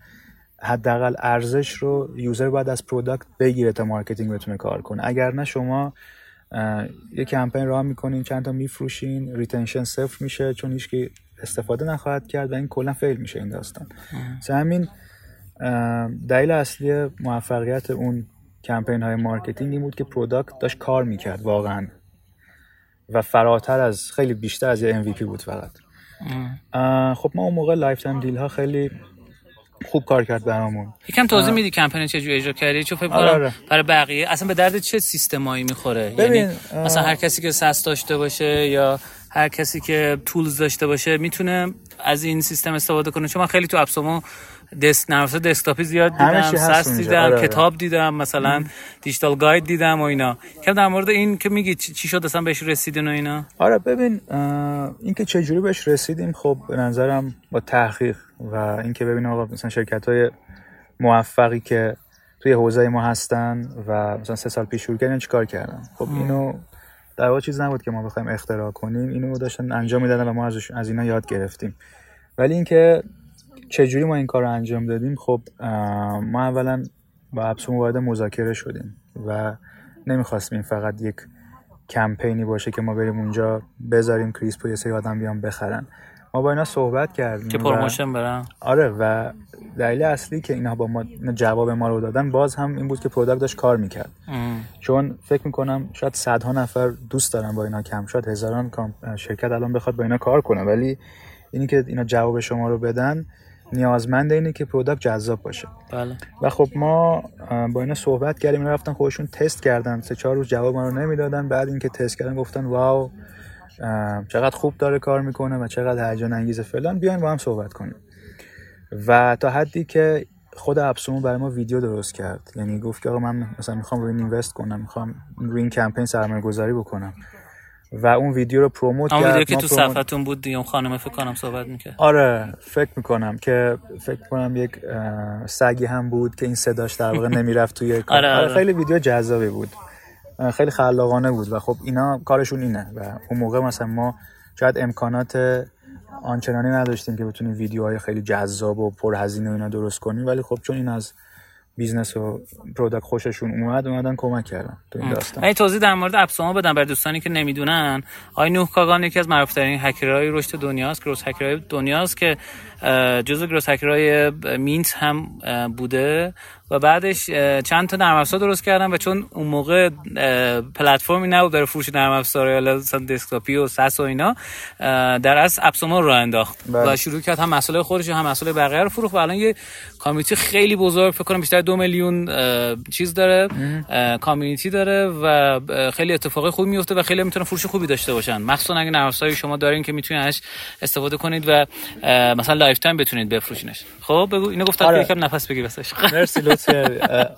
حداقل ارزش رو user باید از product بگیره تا marketing بتونه کار کنه. اگر نه شما یه کمپین راه می‌کنین چند تا میفروشین retention صفر میشه چون هیچ استفاده نخواهد کرد و این کلا fail میشه این داستان. همین دلیل اصلی موفقیت اون کمپین های marketing این بود که product داشت کار می‌کرد واقعا. و فراتر از خیلی بیشتر از یه MVP بود فقط. خب ما اون موقع lifetime deal ها خیلی خوب کار کرد برامون. یکم توضیح میدی کمپین چه جوری اجرا کردی؟ چون فکر آره آره. برای بقیه اصلا به درد چه سیستمایی می‌خوره؟ ببین یعنی مثلا هر کسی که ساس داشته باشه یا هر کسی که تولز داشته باشه می‌تونه از این سیستم استفاده کنه. چون من خیلی تو اپسومو دست نرفته دسکتاپی زیاد دیدم ساس دیدم آره،, آره. کتاب دیدم مثلا دیجیتال گاید دیدم و اینا. که در مورد این که میگی چی شد اصلا بهش رسیدین و اینا؟ آره ببین اینکه چه جوری بهش رسیدیم خب به نظرم با تحقیق و اینکه ببین آقا مثلا شرکت های موفقی که توی حوزه ما هستن و مثلا سه سال پیش شروع کردن چیکار کردن؟ خب اینو در واقع چیز نبود که ما بخوایم اختراع کنیم. اینو داشتن انجام می‌دادن و ما از از اینا یاد گرفتیم. ولی اینکه چجوری ما این کار رو انجام دادیم؟ خب ما اولا با AppSumo وارد مذاکره شدیم و نمی‌خواستیم این فقط یک کمپینی باشه که ما بریم اونجا بذاریم Krisp و یه سری آدم بیان بخرن. ما با اینا صحبت کردیم که promotion برن. آره و دلیل اصلی که اینا با ما جواب ما رو دادن باز هم این بود که product داشت کار می‌کرد. چون فکر می‌کنم شاید صدها نفر دوست دارن با اینا کم شاید هزاران شرکت الان بخواد با اینا کار کنه ولی اینی که اینا جواب شما رو بدن نیازمند اینه که product جذاب باشه. بله. و خب ما با اینا صحبت کردیم اینا رفتن خودشون تست کردن. سه چهار روز جواب ما رو نمی‌دادن. بعد اینکه تست کردن گفتن wow چقدر خوب داره کار می‌کنه و چقدر هیجان انگیز فلان. بیاین با هم صحبت کنیم. و تا حدی که خود اپسومو برای ما ویدیو درست کرد. یعنی گفت که آقا من مثلا می‌خوام روی این اینوست کنم می‌خوام روی این کمپین سرمایه گذاری بکنم. و اون ویدیو رو پروموت کرد ویدیو که تو صفحتون بود دیگه اون خانم فکر کنم صحبت می‌کرد. آره فکر می‌کنم که فکر کنم یک سگی هم بود که این صداش در واقع (laughs) نمی‌رفت توی آره, آره. خیلی ویدیو جذابی بود. خیلی خلاقانه بود و خب اینا کارشون اینه و اون موقع مثلا ما شاید امکانات آنچنانی نداشتیم که بتونیم ویدیوهای خیلی جذاب و پرهزینه و اینا درست کنیم ولی خب چون این از business و product خوششون اومد اومدن کمک کردن تو این داستان. این توضیح در مورد AppSumo بدم برای دوستانی که نمی‌دونن. آی نوح کاگان یکی از معروف‌ترین هکرهای رشد دنیاست growth hacker های دنیاست که جزء growth hacker های Mint هم بوده. و بعدش چند تا نرم افزار درست کردم و چون اون موقع پلتفرمی نبود برای فروش نرم افزار یا مثلا desktop ی و SaaS و اینا در اصل AppSumo رو انداخت. بله. و شروع کرد هم مسئله خودش هم مسئله بقیه رو فروخت. و الان یه community خیلی بزرگ فکر کنم بیشتر دو میلیون چیز داره community داره و خیلی اتفاقی خوبی میفته و خیلی می‌تونه فروش خوبی داشته باشن. مخصوصا اگه نرم شما دارین که می‌تونید ازش استفاده کنید و مثلا lifetime بتونید بفروشینش. خب بگو اینو گفتم آره. یکم نفس بگیر واسش. (laughs) مرسی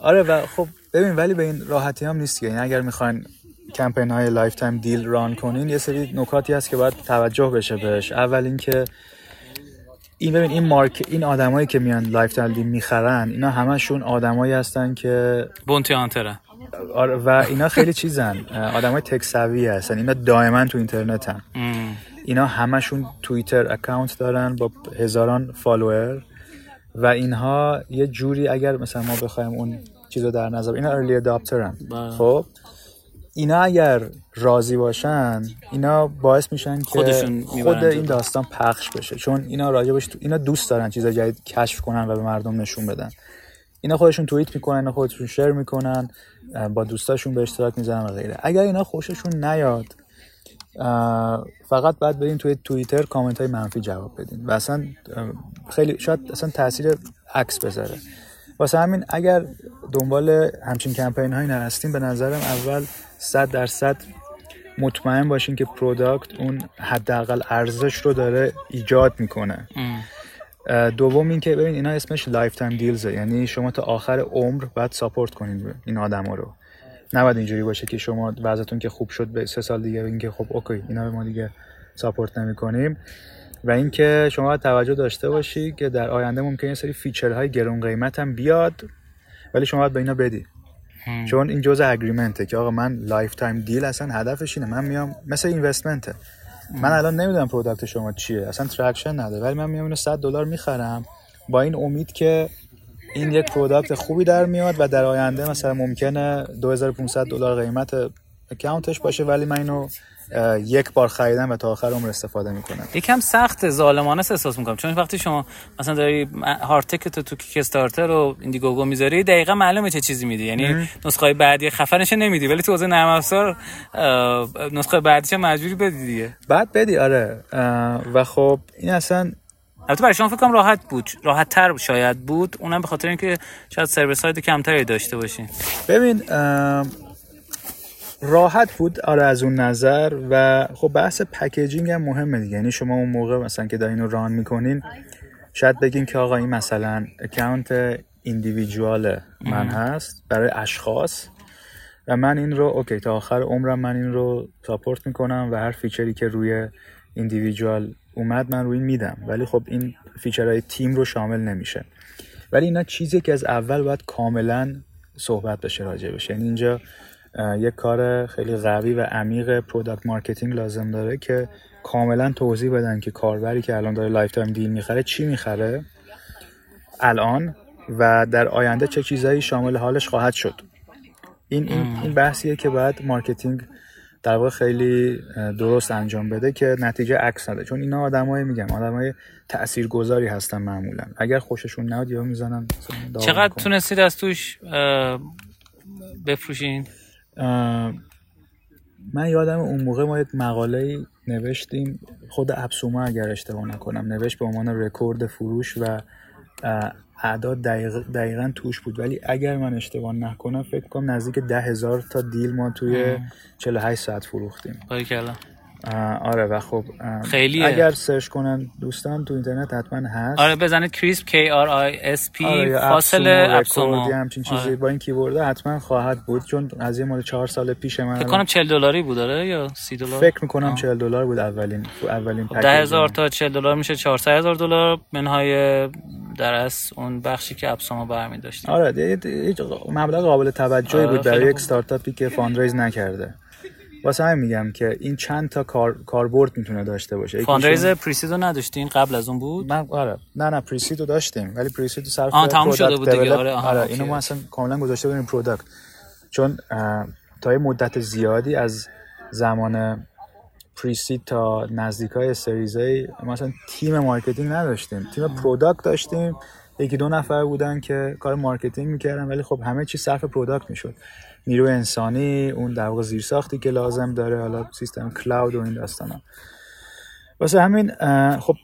آره و خب ببین ولی به این راحتی هم نیست یعنی اگر می‌خواین کمپین های lifetime deal run کنین یه سری نکاتی هست که باید توجه بشه بهش. اول اینکه این ببین این مارک این آدمایی که میان lifetime deal می‌خرن اینا همشون آدمایی هستن که bounty hunter ن آره و اینا خیلی چیزن. آدمای تک سوی هستن. اینا دائما تو اینترنت هم اینا همشون Twitter account دارن با هزاران follower و اینها یه جوری اگر مثلا ما بخوایم اون چیز رو در نظر اینا ارلی اداپترن بله. خب؟ اینا اگر راضی باشن اینا باعث میشن که خود این داستان پخش بشه. چون اینا راجبش اینا دوست دارن چیزا جدید کشف کنن و به مردم نشون بدن. اینا خودشون توییت می‌کنن اینا خودشون شیر می‌کنن با دوستاشون به اشتراک می‌ذارن و غیره. اگر اینا خوششون نیاد فقط بعد برین توی توییتر کامنت های منفی جواب بدین. و اصلا خیلی شاید اصلا تاثیر عکس بذاره. واسه همین اگر دنبال همچین کمپین هایی هستین به نظرم اول صد درصد مطمئن باشین که product اون حداقل ارزش رو داره ایجاد می‌کنه. دوم این که ببین اینا اسمش lifetime deals ه یعنی شما تا آخر عمر باید support کنین این آدما رو. نباید اینجوری باشه که شما وضعتون که خوب شد به سه سال دیگه اینکه خب okay اینا ما دیگه support نمی‌کنیم. و اینکه شما باید توجه داشته باشی که در آینده ممکنه سری feature های گرون قیمت هم بیاد ولی شما باید به اینا بدی. چون این جزء agreement ه که آقا من lifetime deal اصلا هدفش اینه من میام مثل investment ه من الان نمی‌دونم product شما چیه اصلا traction نداره ولی من میام اینو 100 دلار می‌خرم. با این امید که این یک product خوبی در میاد و در آینده مثلا ممکنه 2500 دلار قیمت اکانتش باشه ولی من اینو یک بار خریدم و تا آخر عمر استفاده می‌کنم. یکم سخت ظالمانه احساس می‌کنم. چون وقتی شما مثلا داری هارتکت تو کیک استارتر و ایندیگوگو می‌ذاری دقیقا معلومه چه چیزی میدی. یعنی نسخه بعدی خفنش نمیدی ولی تو حوزه نرم افزار نسخه بعدیش مجبوری بدی دیگه. بعد بدی آره. و خب این اصلا البته برای شما فکر راحت بود راحت تر شاید بود. اونم به خاطر اینکه شاید سرور سایت کمتری داشته باشین ببین راحت بود آره از اون نظر و خب بحث packaging هم مهمه دیگه. یعنی شما اون موقع مثلا که دارین run می‌کنین شاید بگین که آقا این مثلا اکانت individual من هست برای اشخاص. و من این رو okay تا آخر عمرم من این رو support می‌کنم و هر feature ی که روی individual اومد من روی این میدم. ولی خب این feature های تیم رو شامل نمیشه. ولی اینا چیزی که از اول باید کاملا صحبت بشه راجع بشه. یعنی اینجا یک کار خیلی قوی و عمیق product marketing لازم داره که کاملا توضیح بدن که کاربری که الان داره lifetime deal می‌خره چی می‌خره. الان و در آینده چه چیزایی شامل حالش خواهد شد. این این, این بحثیه که باید marketing در واقع خیلی درست انجام بده که نتیجه عکس نده. چون اینا آدمایی میگم آدمای تاثیرگذاری هستن معمولا. اگر خوششون ناد یا می‌زنن چقدر تونستید از توش بفروشین؟ من یادم اون موقع ما یک مقاله نوشتیم. خود ابسوما اگر اشتباه نکنم نوشت به عنوان رکورد فروش و اعداد دقیق دقیقا توش بود. ولی اگر من اشتباه نکنم فکر کنم نزدیک ده هزار تا دیل ما توی 48 ساعت فروختیم. آره و خب خیلی اگر سرچ کنن دوستان تو اینترنت حتما هست. آره بزنید Krisp K R I S P آره فاصله AppSumo همچین چیزی آره. با این کیبورد حتما خواهد بود چون از این مال 4 سال پیش من فکر کنم 40 دلاری بود آره یا 30 دلار؟ فکر می‌کنم 40 دلار بود اولین اولین خب 10000 تا 40 دلار میشه 400000 دلار منهای در از اون بخشی که AppSumo برمی داشتیم. آره مبلغ قابل توجهی آره بود برای یک استارتاپی که fundraise نکرده. واسه همین میگم که این چند تا کار کاربرد می‌تونه داشته باشه. fundraise pre-seed و نداشتین؟ قبل از اون بود؟ من آره. نه نه pre-seed و داشتیم ولی pre-seed و صرف آه تموم شده بود دیگه. آره آره اینو ما اصلا کاملا گذاشته بودیم product چون تا یه مدت زیادی از زمان pre-seed تا نزدیک های Series A مثلا تیم marketing نداشتیم. تیم product داشتیم. یکی دو نفر بودن که کار marketing می‌کردن ولی خب همه چی صرف product می‌شد. نیرو انسانی اون در واقع زیرساختی که لازم داره حالا سیستم cloud و این داستانا. واسه همین خب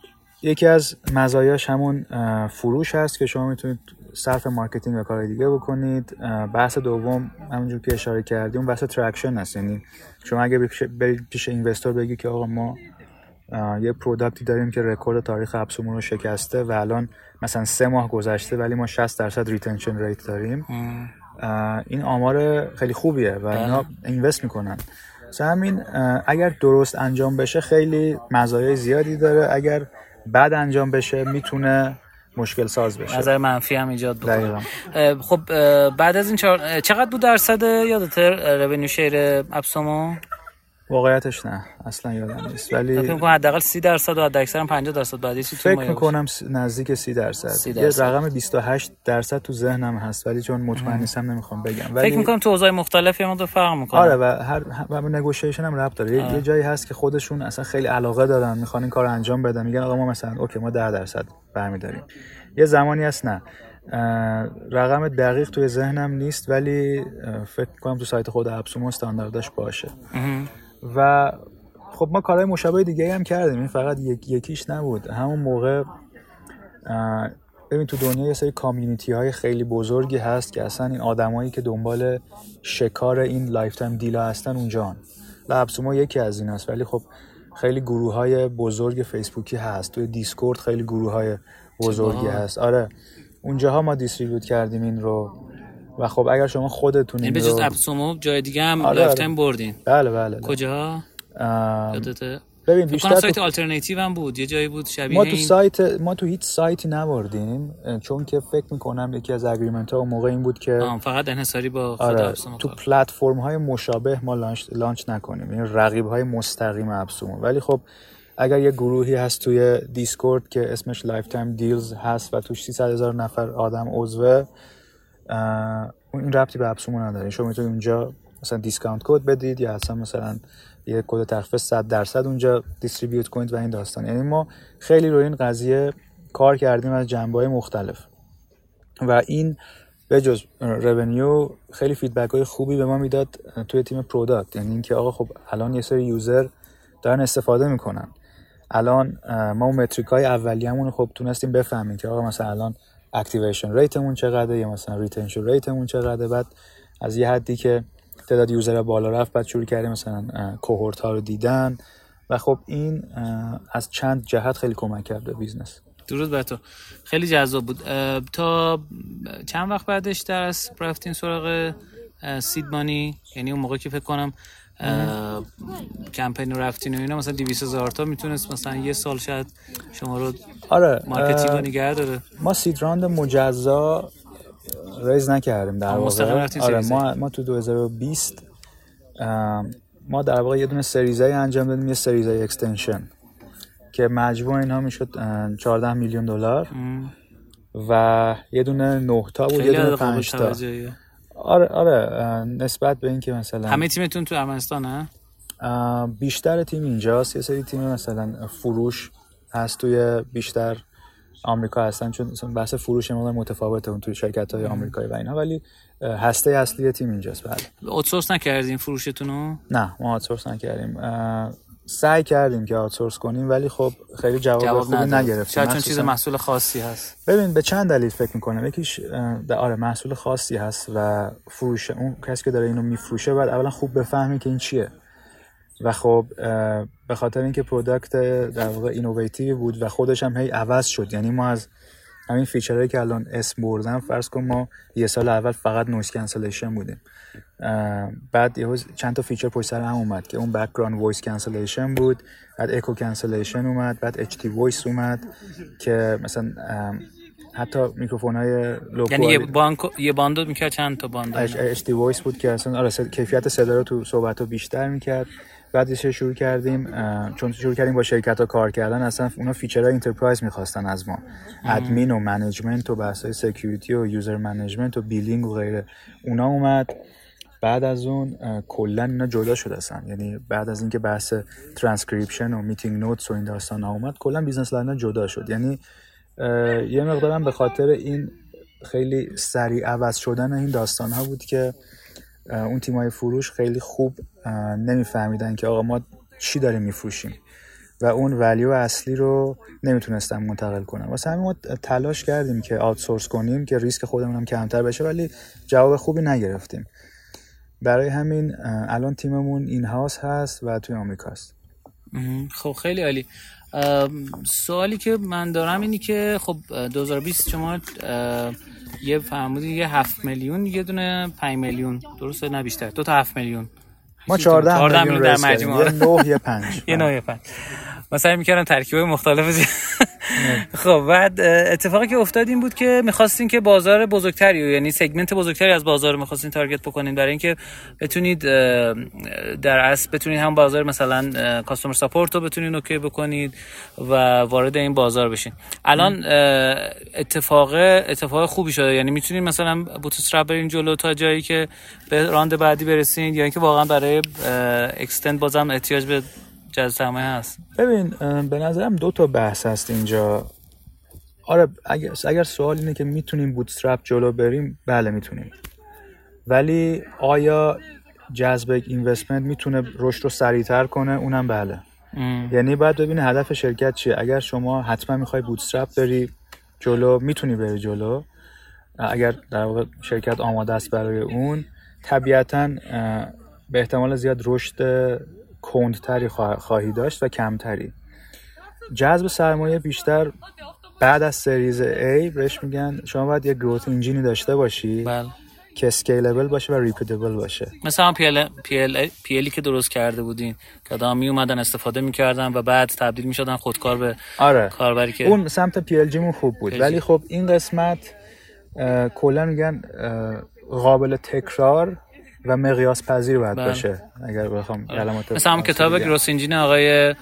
یکی از مزایاش همون فروش هست که شما می‌تونید صرف marketing و کار دیگه بکنید. بحث دوم همونجور که اشاره کردیم اون بحث traction هست یعنی شما اگه برید پیش investor بگی که آقا ما یه product ی داریم که رکورد تاریخ AppSumo رو شکسته و الان مثلا سه ماه گذشته ولی ما 60 درصد retention rate داریم. این آمار خیلی خوبیه و اینا اینوست می‌کنن. همین اگر درست انجام بشه خیلی مزایای زیادی داره. اگر بد انجام بشه می‌تونه مشکل ساز بشه. نظر منفی هم ایجاد بکنه. خب بعد از این. چقدر بود درصد یادته رونیو شیر اپسومو واقعیتش نه اصلا یادم نیست. ولی فکر کنم حداقل 30 درصد و حد اکثرا 50 درصد بعدی چی فکر می‌کنم نزدیک 30 درصد. 30 درصد. یه رقم 28 درصد تو ذهنم هست ولی چون مطمئن نیستم نمی‌خوام بگم. ولی فکر می‌کنم تو اوضاع مختلفی هم فرق می‌کنه. آره و هر و نگوشیشن هم ربط داره. یه جایی هست که خودشون اصلا خیلی علاقه دارن می‌خوان این کار انجام بدن. میگن آقا ما مثلا اوکی ما 10 درصد برمیداریم. یه زمانی هست نه. رقم دقیق توی ذهنم نیست ولی فکر کنم تو سایت خود اپسومو استانداردش باشه. و خب ما کارهای مشابه دیگه هم کردیم. این فقط یک یکیش نبود. همون موقع ببین تو دنیا یه سری کامیونیتی های خیلی بزرگی هست که اصلا این آدمایی که دنبال شکار این lifetime deal ا هستن اونجان AppSumo یکی از این هست ولی خب خیلی گروه های بزرگ فیسبوکی هست. توی دیسکورد خیلی گروه های بزرگی هست. آره. اونجاها ما distribute کردیم این رو. و خب اگر شما خودتون این رو... AppSumo جای دیگه هم آره lifetime بردین. بله بله, بله. کجا؟ یادته ببین بیشتر سایت آلترناتیو هم بود. یه جایی بود شبیه ما تو سایت ما تو هیچ سایتی نبردیم چون که فکر می‌کنم یکی از agreement ها موقع این بود که فقط انحصاری با خود آره تو پلتفرم های مشابه ما launch, launch نکنیم. یعنی رقیب های مستقیم AppSumo ولی خب اگر یه گروهی هست توی دیسکورد که اسمش lifetime deals هست و توش 300 هزار نفر آدم عضوه این ربطی به AppSumo نداره. شما می‌تونید اونجا مثلا discount code بدید یا اصلا مثلا یه کد تخفیف 100 درصد اونجا distribute کنید و این داستان. یعنی ما خیلی روی این قضیه کار کردیم از جنبه های مختلف. و این به جز revenue خیلی feedback های خوبی به ما می‌داد توی تیم product یعنی اینکه آقا خب الان یه سری user دارن استفاده می‌کنن. الان ما اون metric های اولیه‌مون خب تونستیم بفهمیم که آقا مثلا الان activation rate مون چقدره یا مثلا retention rate مون چقدره. بعد از یه حدی که تعداد user بالا رفت بعد شروع کردیم مثلا cohort ها رو دیدن. و خب این از چند جهت خیلی کمک کرد به business درود بر تو. خیلی جذاب بود. تا چند وقت بعدش در رفتین سراغ seed money یعنی اون موقع که فکر کنم کمپین رو رفتین و اینا مثلا 200 هزار تا می‌تونست مثلا یه سال شاید شما رو آره marketing نگه داره. ما seed round مجزا raise نکردیم در واقع. آره ما ما تو 2020 ما در واقع یه دونه سریزای انجام دادیم یه سریزای اکستنشن که مجموع اینها می‌شد 14 میلیون دلار و یه دونه 9 تا بود یه دونه 5 تا. آره آره نسبت به اینکه مثلا همه تیمتون تو ارمنستانه؟ بیشتر تیم اینجاست. یه سری تیم مثلا فروش هست توی بیشتر آمریکا هستن چون بحث فروش ما متفاوته اون توی شرکت های آمریکایی و اینا ولی هسته اصلی تیم اینجاست بله. outsource نکردین فروشتون رو نه ما اوتسورس نکردیم. سعی کردیم که outsource کنیم ولی خب خیلی جواب, جواب خوبی نگرفتیم. شاید چون چیز محصول خاصی هست. ببین به چند دلیل فکر می‌کنم. یکیش آره محصول خاصی هست و فروش. اون کسی که داره اینو میفروشه بعد اولا خوب بفهمی که این چیه. و خب به خاطر اینکه product در واقع innovative بود و خودش هم هی عوض شد. یعنی ما از همین feature هایی که الان اسم بردم فرض کن ما یه سال اول فقط noise cancellation بودیم. بعد یه چند تا feature پشت سر هم اومد که اون background voice cancellation بود بعد echo cancellation اومد بعد اچ تی وایس اومد که مثلا حتی میکروفون های یعنی یه بانک یه باندو می‌کرد چند تا باند H D voice بود که اصلا آره کیفیت صدا رو تو صحبت رو بیشتر می‌کرد. بعدش شروع کردیم چون شروع کردیم با شرکت ها کار کردن اصلا اونا feature های enterprise می‌خواستن از ما. ادمین و management و بحث های security و user management و billing و غیره. اونا اومد. بعد از اون کلا اینا جدا شد اصلا. یعنی بعد از اینکه بحث ترانسکریپشن و meeting notes و این داستان ها اومد کلا business line جدا شد. یعنی یه مقدارم به خاطر این خیلی سریع عوض شدن این داستان ها بود که اون تیمای فروش خیلی خوب نمیفهمیدن که آقا ما چی داریم میفروشیم. و اون ولیو اصلی رو نمی‌تونستن منتقل کنن. واسه همین ما تلاش کردیم که آوتسورس کنیم که ریسک خودمون هم کمتر بشه ولی جواب خوبی نگرفتیم. برای همین الان تیممون این هاوس هست و توی آمریکاست خب خیلی عالی. سوالی که من دارم اینی که خب 2020 شما یه فرمودی یه 7 میلیون یه دونه 5 میلیون. درسته؟ نه بیشتر. دو تا 7 میلیون. ما 14 میلیون در مجموعه. یه 9 یه 5 (laughs) یه 9 یه 5 مثلا می‌کردم ترکیب مختلف خب بعد اتفاقی که افتاد این بود که می‌خواستین که بازار بزرگتری یعنی segment بزرگتری از بازار می‌خواستین target بکنین. برای اینکه بتونید در اصل بتونید هم بازار مثلا customer support رو بتونید OK بکنید و وارد این بازار بشین. الان اتفاق اتفاق خوبی شده. یعنی می‌تونید مثلا bootstrap برین جلو تا جایی که به round بعدی برسین یا اینکه واقعا برای extend بازم احتیاج به جذب هست. ببین به نظرم دو تا بحث هست اینجا. آره اگر, اگر سوال اینه که می‌تونیم bootstrap جلو بریم بله می‌تونیم. ولی آیا جذب investment می‌تونه رشد رو سریعتر کنه؟ اونم بله. ام. یعنی باید ببینی هدف شرکت چیه. اگر شما حتما می‌خوای bootstrap بری جلو می‌تونی بری جلو. اگر در واقع شرکت آماده است برای اون طبیعتا به احتمال زیاد رشد کندتری خواهی داشت و کمتری جذب سرمایه بیشتر بعد از series A بهش میگن شما باید یه growth engine ی داشته باشی بله. که scalable باشه و repeatable باشه مثلا پیل پیل پیلی که درست کرده بودین که آدم می اومدن استفاده می‌کردن و بعد تبدیل می‌شدن خودکار به آره. کاربری که اون سمت پی ال جیمون خوب بود ولی خب این قسمت کلا میگن قابل تکرار و مقیاس پذیر باید بله. باشه اگر بخوام آره. کلمات مثلا هم کتاب گروس انجین آقای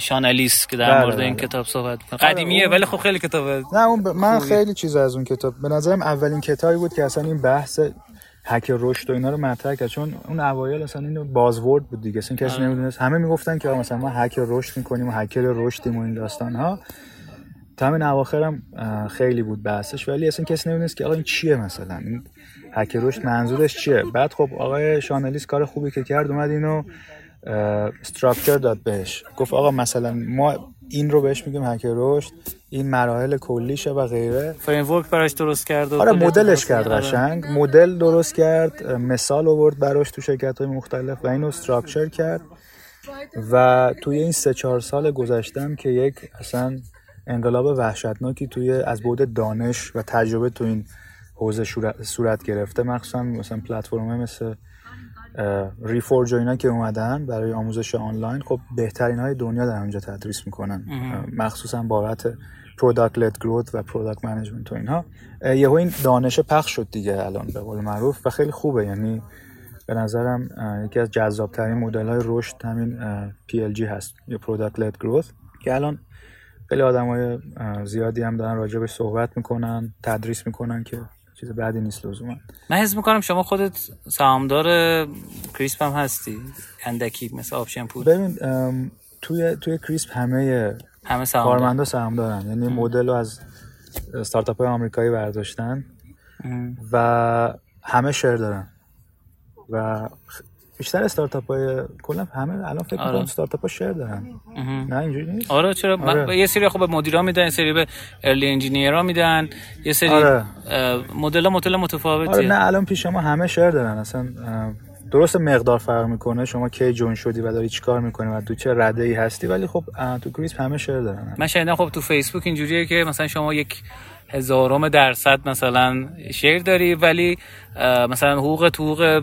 شانالیس که در بله، مورد این بله. کتاب صحبت آره، قدیمیه ولی خب خیلی کتاب نه اون ب... من خیلی چیز از اون کتاب به نظرم اولین کتابی بود که اصلا این بحث هک رشد و اینا رو مطرح کرد. چون اون اوایل اصلا اینو بازورد بود دیگه. اصلا کسی آره. نمی‌دونست. همه می‌گفتن که مثلا ما هک رشد می‌کنیم و هکر رشدیم و این داستان ها تا همین اواخر هم خیلی بود بحثش. ولی اصلا کسی نمی‌دونست که آقا این چیه مثلا؟ هک رشد منظورش چیه؟ بعد خب آقای شانالیس کار خوبی که کرد اومد اینو استراکچر داد بهش. گفت آقا مثلا ما این رو بهش میگیم هک رشد این مراحل کلیشه و غیره. فریم براش درست کرد آره مدلش کرد آره. قشنگ. مدل درست کرد مثال آورد براش تو شرکت های مختلف و اینو استراکچر کرد. و توی این سه چهار سال گذشتم که یک اصلا انقلاب وحشتناکی توی از بعد دانش و تجربه تو این حوزه صورت گرفته مخصوصا مثلا پلتفرم مثل Reforge و اینا که اومدن برای آموزش آنلاین خب بهترین های دنیا در اونجا تدریس می‌کنن. مخصوصا بابت product led growth و product management و اینها یهو این دانش پخش شد دیگه الان به قول معروف و خیلی خوبه. یعنی به نظرم یکی از جذابترین مدل های رشد همین PLG هست یا product led growth که الان خیلی آدمای زیادی هم دارن راجع به صحبت می‌کنن تدریس می‌کنن که چیز بعدی نیست لزوما. من حس می‌کنم شما خودت سهامدار Krisp هم هستی. اندکی مثل option pool. ببین توی توی Krisp همه همه کارمندا سهام دارن یعنی مدل رو از استارتاپ های آمریکایی برداشتن و همه شیر دارن. و بیشتر استارتاپ های کلا همه الان فکر کنم آره. استارتاپ ها شیر دارن نه اینجوری نیست؟ آره چرا؟ آره. یه سری خب به مدیرا میدن یه سری به ارلی انجینیرها میدن یه سری آره. مدل مدل متفاوتی آره نه الان پیش ما همه شیر دارن. اصلا درست مقدار فرق می‌کنه. شما کی جون شدی و داری چیکار می‌کنی و تو چه رده ای هستی؟ ولی خب تو کریسپ همه شیر دارن. من شنیدم خب تو فیسبوک اینجوریه که مثلا شما یک هزارم درصد مثلا شیر داری ولی مثلا حقوق تو حقوق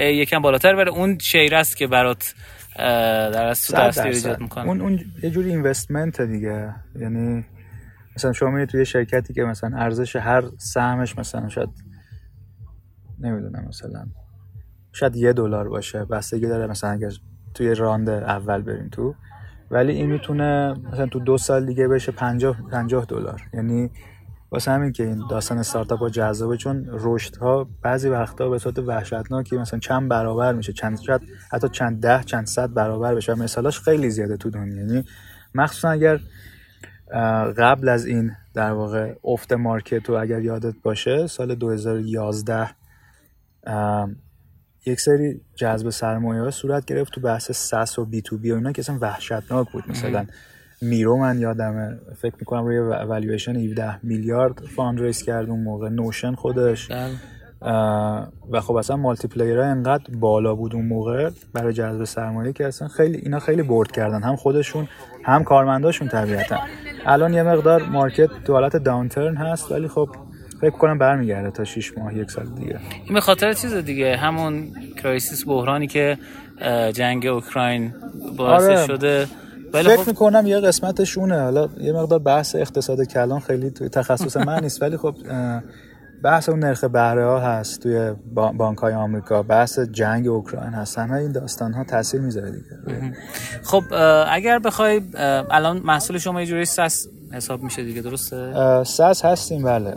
یکم بالاتر بره. اون شیر است که برات در از تو ایجاد می‌کنه. اون اون یه جوری اینوستمنت دیگه. یعنی مثلا شما میرید توی شرکتی که مثلا ارزش هر سهمش مثلا شاید نمی‌دونم مثلا شاید یه دلار باشه. بستگی داره مثلا اگر توی راند اول بریم تو. ولی این می‌تونه مثلا تو دو سال دیگه بشه 50 50 دلار. یعنی واسه همین که این داستان استارتاپ جذابه چون رشد ها بعضی وقتا به صورت وحشتناکی مثلا چند برابر میشه چند شاید حتی چند ده چند صد برابر بشه مثالاش خیلی زیاده تو دنیا. یعنی مخصوصا اگر قبل از این در واقع افت مارکت و اگر یادت باشه سال 2011 یک سری جذب سرمایه ها صورت گرفت تو بحث SaaS و B2B و اینا که اصلا وحشتناک بود مثلا. Miro من یادمه فکر می‌کنم روی والویشن 17 میلیارد fund raise کرد اون موقع. Notion خودش. بله. و خب اصلا multiplier ها انقدر بالا بود اون موقع برای جذب سرمایه که اصلا خیلی اینا خیلی برد کردن. هم خودشون هم کارمنداشون طبیعتا. الان یه مقدار market تو حالت downturn هست ولی خب فکر کنم برمیگرده تا 6 ماه یک سال دیگه. این به خاطر چیز دیگه همون crisis بحرانی که جنگ اوکراین باعث آره. شده. فکر خب... می‌کنم یه قسمتشونه. حالا یه مقدار بحث اقتصاد کلان خیلی توی تخصص من نیست ولی خب بحث اون نرخ بهره ها هست توی بانک های آمریکا. بحث جنگ اوکراین هست. همه این داستان ها تاثیر می‌ذاره دیگه. خب اگر بخوای الان محصول شما یه جوری SaaS حساب میشه دیگه درسته؟ SaaS هستیم بله.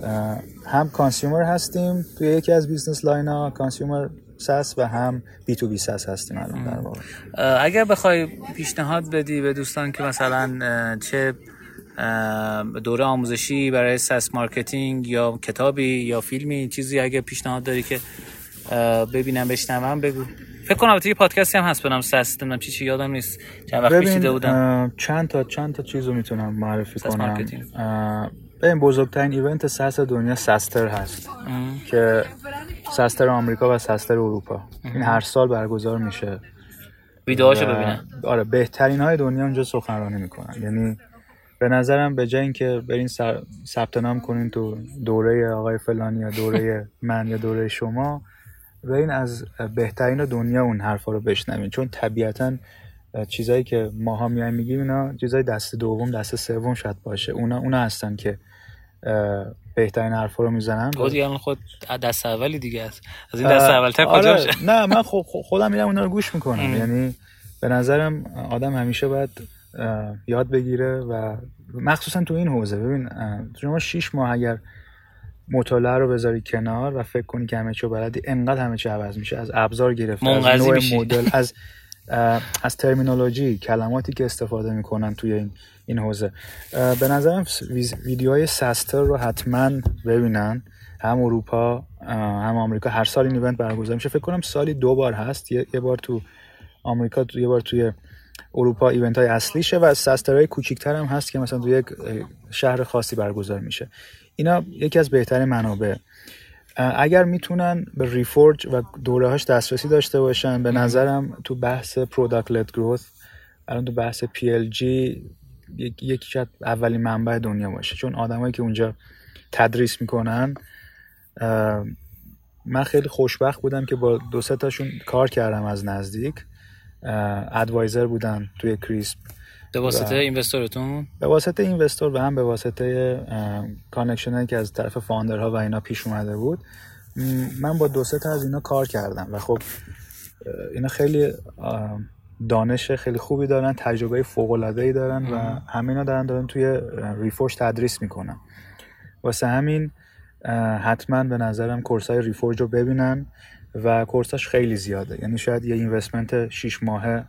هم consumer هستیم. توی یکی از business line ها consumer SaaS و هم B2B SaaS هستیم الان در واقع. اگر بخوای پیشنهاد بدی به دوستان که مثلا چه دوره آموزشی برای SaaS marketing یا کتابی یا فیلمی چیزی اگه پیشنهاد داری که ببینم بشنوم بگو. فکر کنم یه پادکستی هم هست بنام SaaS نمی‌دونم چی چی یادم نیست. چند وقت پیش بودم. چند تا چند تا چیزو می‌تونم معرفی کنم. این بزرگترین ایونت سس دنیا سستر هست. که سستر آمریکا و سستر اروپا. این هر سال برگزار میشه. ویدیوهاشو ببینن. آره بهترین های دنیا اونجا سخنرانی می‌کنن. یعنی به نظرم به جای اینکه برین ثبت نام کنین تو دوره آقای فلانی یا دوره (laughs) من یا دوره شما برین از بهترین دنیا اون حرفا رو بشنوین. چون طبیعتا چیزایی که ماها میایم میگیم اینا چیزای دست دوم دست سوم شاید باشه. اونا اونا هستن که بهترین حرفا رو می‌زنن. خود یعنی خود دست اولی دیگه است. از این دست اولتر کجا آره. نه من خودم میرم اونا رو گوش می‌کنم. یعنی به نظرم آدم همیشه باید یاد بگیره و مخصوصا تو این حوزه. ببین شما 6 ماه اگر مطالعه رو بذاری کنار و فکر کنی که همه چی بلدی انقدر همه چی عوض میشه. از ابزار گرفته از نوع مدل از از ترمینولوژی کلماتی که استفاده می‌کنن توی این این حوزه. به نظرم ویدیوهای سستر رو حتما ببینن. هم اروپا هم آمریکا. هر سال این ایونت برگزار میشه. فکر کنم سالی دو بار هست. یه, بار تو آمریکا یه بار توی اروپا ایونت های اصلیشه و سسترهای کوچیکتر هم هست که مثلا تو یک شهر خاصی برگزار میشه. اینا یکی از بهترین منابع. اگر می‌تونن به Reforge و دوره هاش دسترسی داشته باشن به نظرم تو بحث product led growth الان تو بحث PLG یکی شاید اولین منبع دنیا باشه. چون آدمایی که اونجا تدریس می‌کنن من خیلی خوشبخت بودم که با دو سه تاشون کار کردم از نزدیک. advisor بودن توی Krisp. به واسطه investorتون؟ به واسطه investor و هم به واسطه connection که از طرف founder ها و اینا پیش اومده بود. من با دو سه تا از اینا کار کردم و خب اینا خیلی دانش خیلی خوبی دارن تجربه فوق العاده ای دارن و همینا دارن دارن توی Reforge تدریس می‌کنن. واسه همین حتما به نظرم course های Reforge رو ببینن و course اش خیلی زیاده. یعنی شاید یه investment 6 ماهه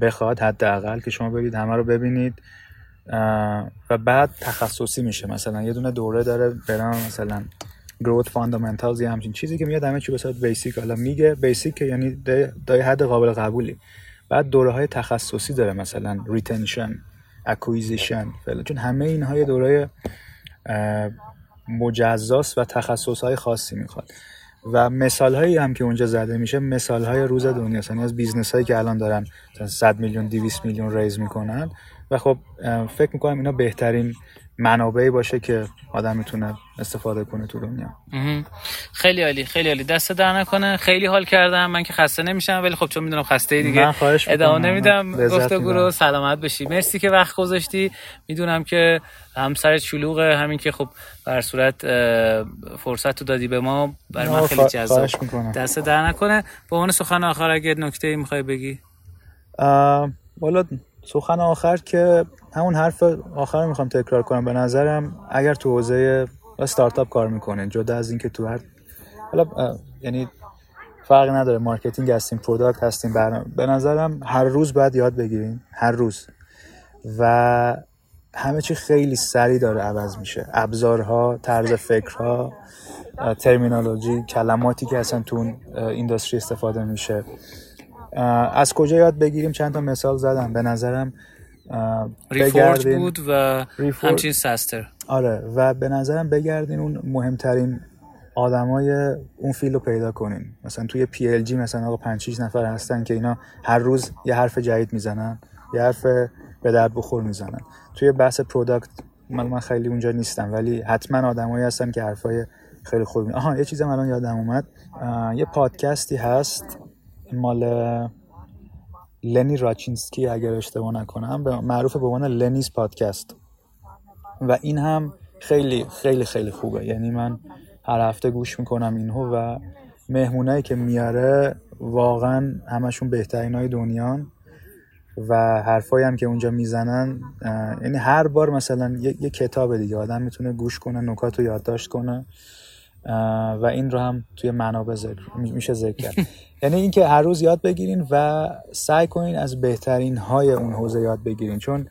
بخواد حداقل که شما برید همه رو ببینید. و بعد تخصصی میشه. مثلا یه دونه دوره داره برام مثلا growth fundamentals یا همچین چیزی که میاد همه چی به صورت basic حالا میگه basic یعنی در حد قابل قبولی. بعد دوره های تخصصی داره مثلا retention acquisition چون همه اینها یه دوره مجزاست و تخصص های خاصی می‌خواد. و مثال هایی هم که اونجا زده میشه مثال های روز دنیا. یعنی از business هایی که الان دارن 100 میلیون 200 میلیون raise می‌کنن. و خب فکر می‌کنم اینا بهترین منابعی باشه که آدم می‌تونه استفاده کنه تو دنیا. خیلی عالی خیلی عالی. دستت درد نکنه. خیلی حال کردم. من که خسته نمیشم ولی خب چون می‌دونم خسته ای دیگه. ادامه نمیدم گفتگو رو سلامت بشی مرسی که وقت گذاشتی. می‌دونم که هم سرت شلوغه همین که خب به هر صورت فرصتتو دادی به ما برای من خیلی جذاب. دستت درد نکنه. به عنوان سخن آخر اگه نکته ای می‌خوای بگی؟ والا سخن آخر که همون حرف آخر رو می‌خوام تکرار کنم. به نظرم اگر تو حوزه استارتاپ کار می‌کنه جدا از اینکه تو هر حالا یعنی فرق نداره. marketing هستیم product هستیم برنامه به نظرم هر روز باید یاد بگیریم هر روز. و همه چی خیلی سریع داره عوض میشه. ابزارها طرز فکرها ترمینولوژی کلماتی که اصلا تو اینداستری استفاده میشه. از کجا یاد بگیریم؟ چند تا مثال زدم. به نظرم ریفورد بود و همچین سستر. آره و به نظرم بگردین اون مهمترین آدمای اون فیل رو پیدا کنین. مثلا توی پی ال جی مثلا آقا 5 نفر هستن که اینا هر روز یه حرف جدید می‌زنن یه حرف به درد بخور می‌زنن. توی بحث product من من خیلی اونجا نیستم ولی حتما آدمایی هستن که حرفای خیلی خوب آها یه چیزم الان یادم اومد. یه پادکستی هست مال Lenny Rachitsky اگر اشتباه نکنم معروف به عنوان Lenny's Podcast. و این هم خیلی خیلی خیلی خوبه. یعنی من هر هفته گوش می‌کنم اینو و مهمونایی که میاره واقعا همشون بهترین های دنیان و حرفایی هم که اونجا می‌زنن یعنی هر بار مثلا یه, یه کتاب دیگه. آدم می‌تونه گوش کنه نکات رو یادداشت کنه. و این رو هم توی منابع ذکر میشه ذکر کرد. (laughs) یعنی اینکه هر روز یاد بگیرین و سعی کنین از بهترین های اون حوزه یاد بگیرین. چون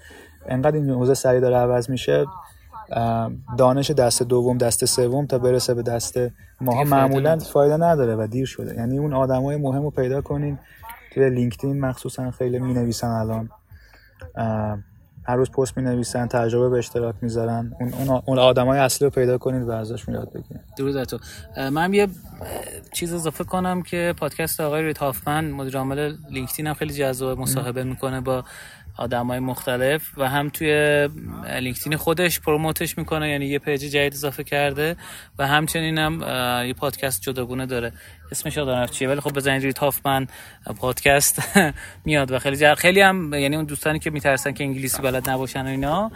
انقدر این حوزه سریع داره عوض میشه دانش دست دوم دست سوم تا برسه به دست ماها معمولا فایده نداره و دیر شده. یعنی اون آدمای مهم رو پیدا کنین. توی LinkedIn مخصوصا خیلی می نویسن الان هر روز پست می نویسن تجربه به اشتراک می‌ذارن. اون اون, اون آدمای اصلی رو پیدا کنید و ازشون یاد بگیرید. درود تو من یه چیز اضافه کنم که پادکست آقای Reid Hoffman مدیر عامل LinkedIn هم خیلی جذاب مصاحبه می‌کنه با های مختلف و هم توی LinkedIn خودش promote ش می‌کنه یعنی یه page جدید اضافه کرده و همچنین هم یه پادکست جداگونه داره. اسمش یادم نیست چیه ولی خب بزنید Reid Hoffman پادکست (laughs) میاد و خیلی جر... خیلی هم یعنی اون دوستانی که میترسن که انگلیسی بلد نباشن و اینا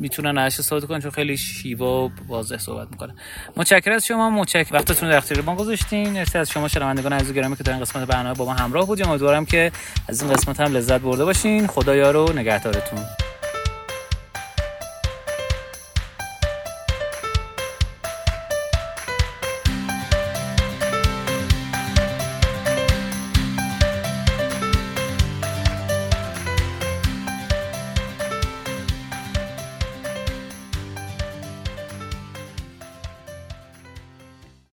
می‌تونن ازش استفاده کنن چون خیلی شیوا و واضح صحبت می‌کنه متشکرم از شما متشکرم وقتتون در اختیار ما گذاشتین. مرسی از شما شنوندگان عزیز گرامی که در این قسمت برنامه با ما همراه بودیم. امیدوارم که از این قسمت هم لذت برده باشین. خدا یارو نگهدارتون.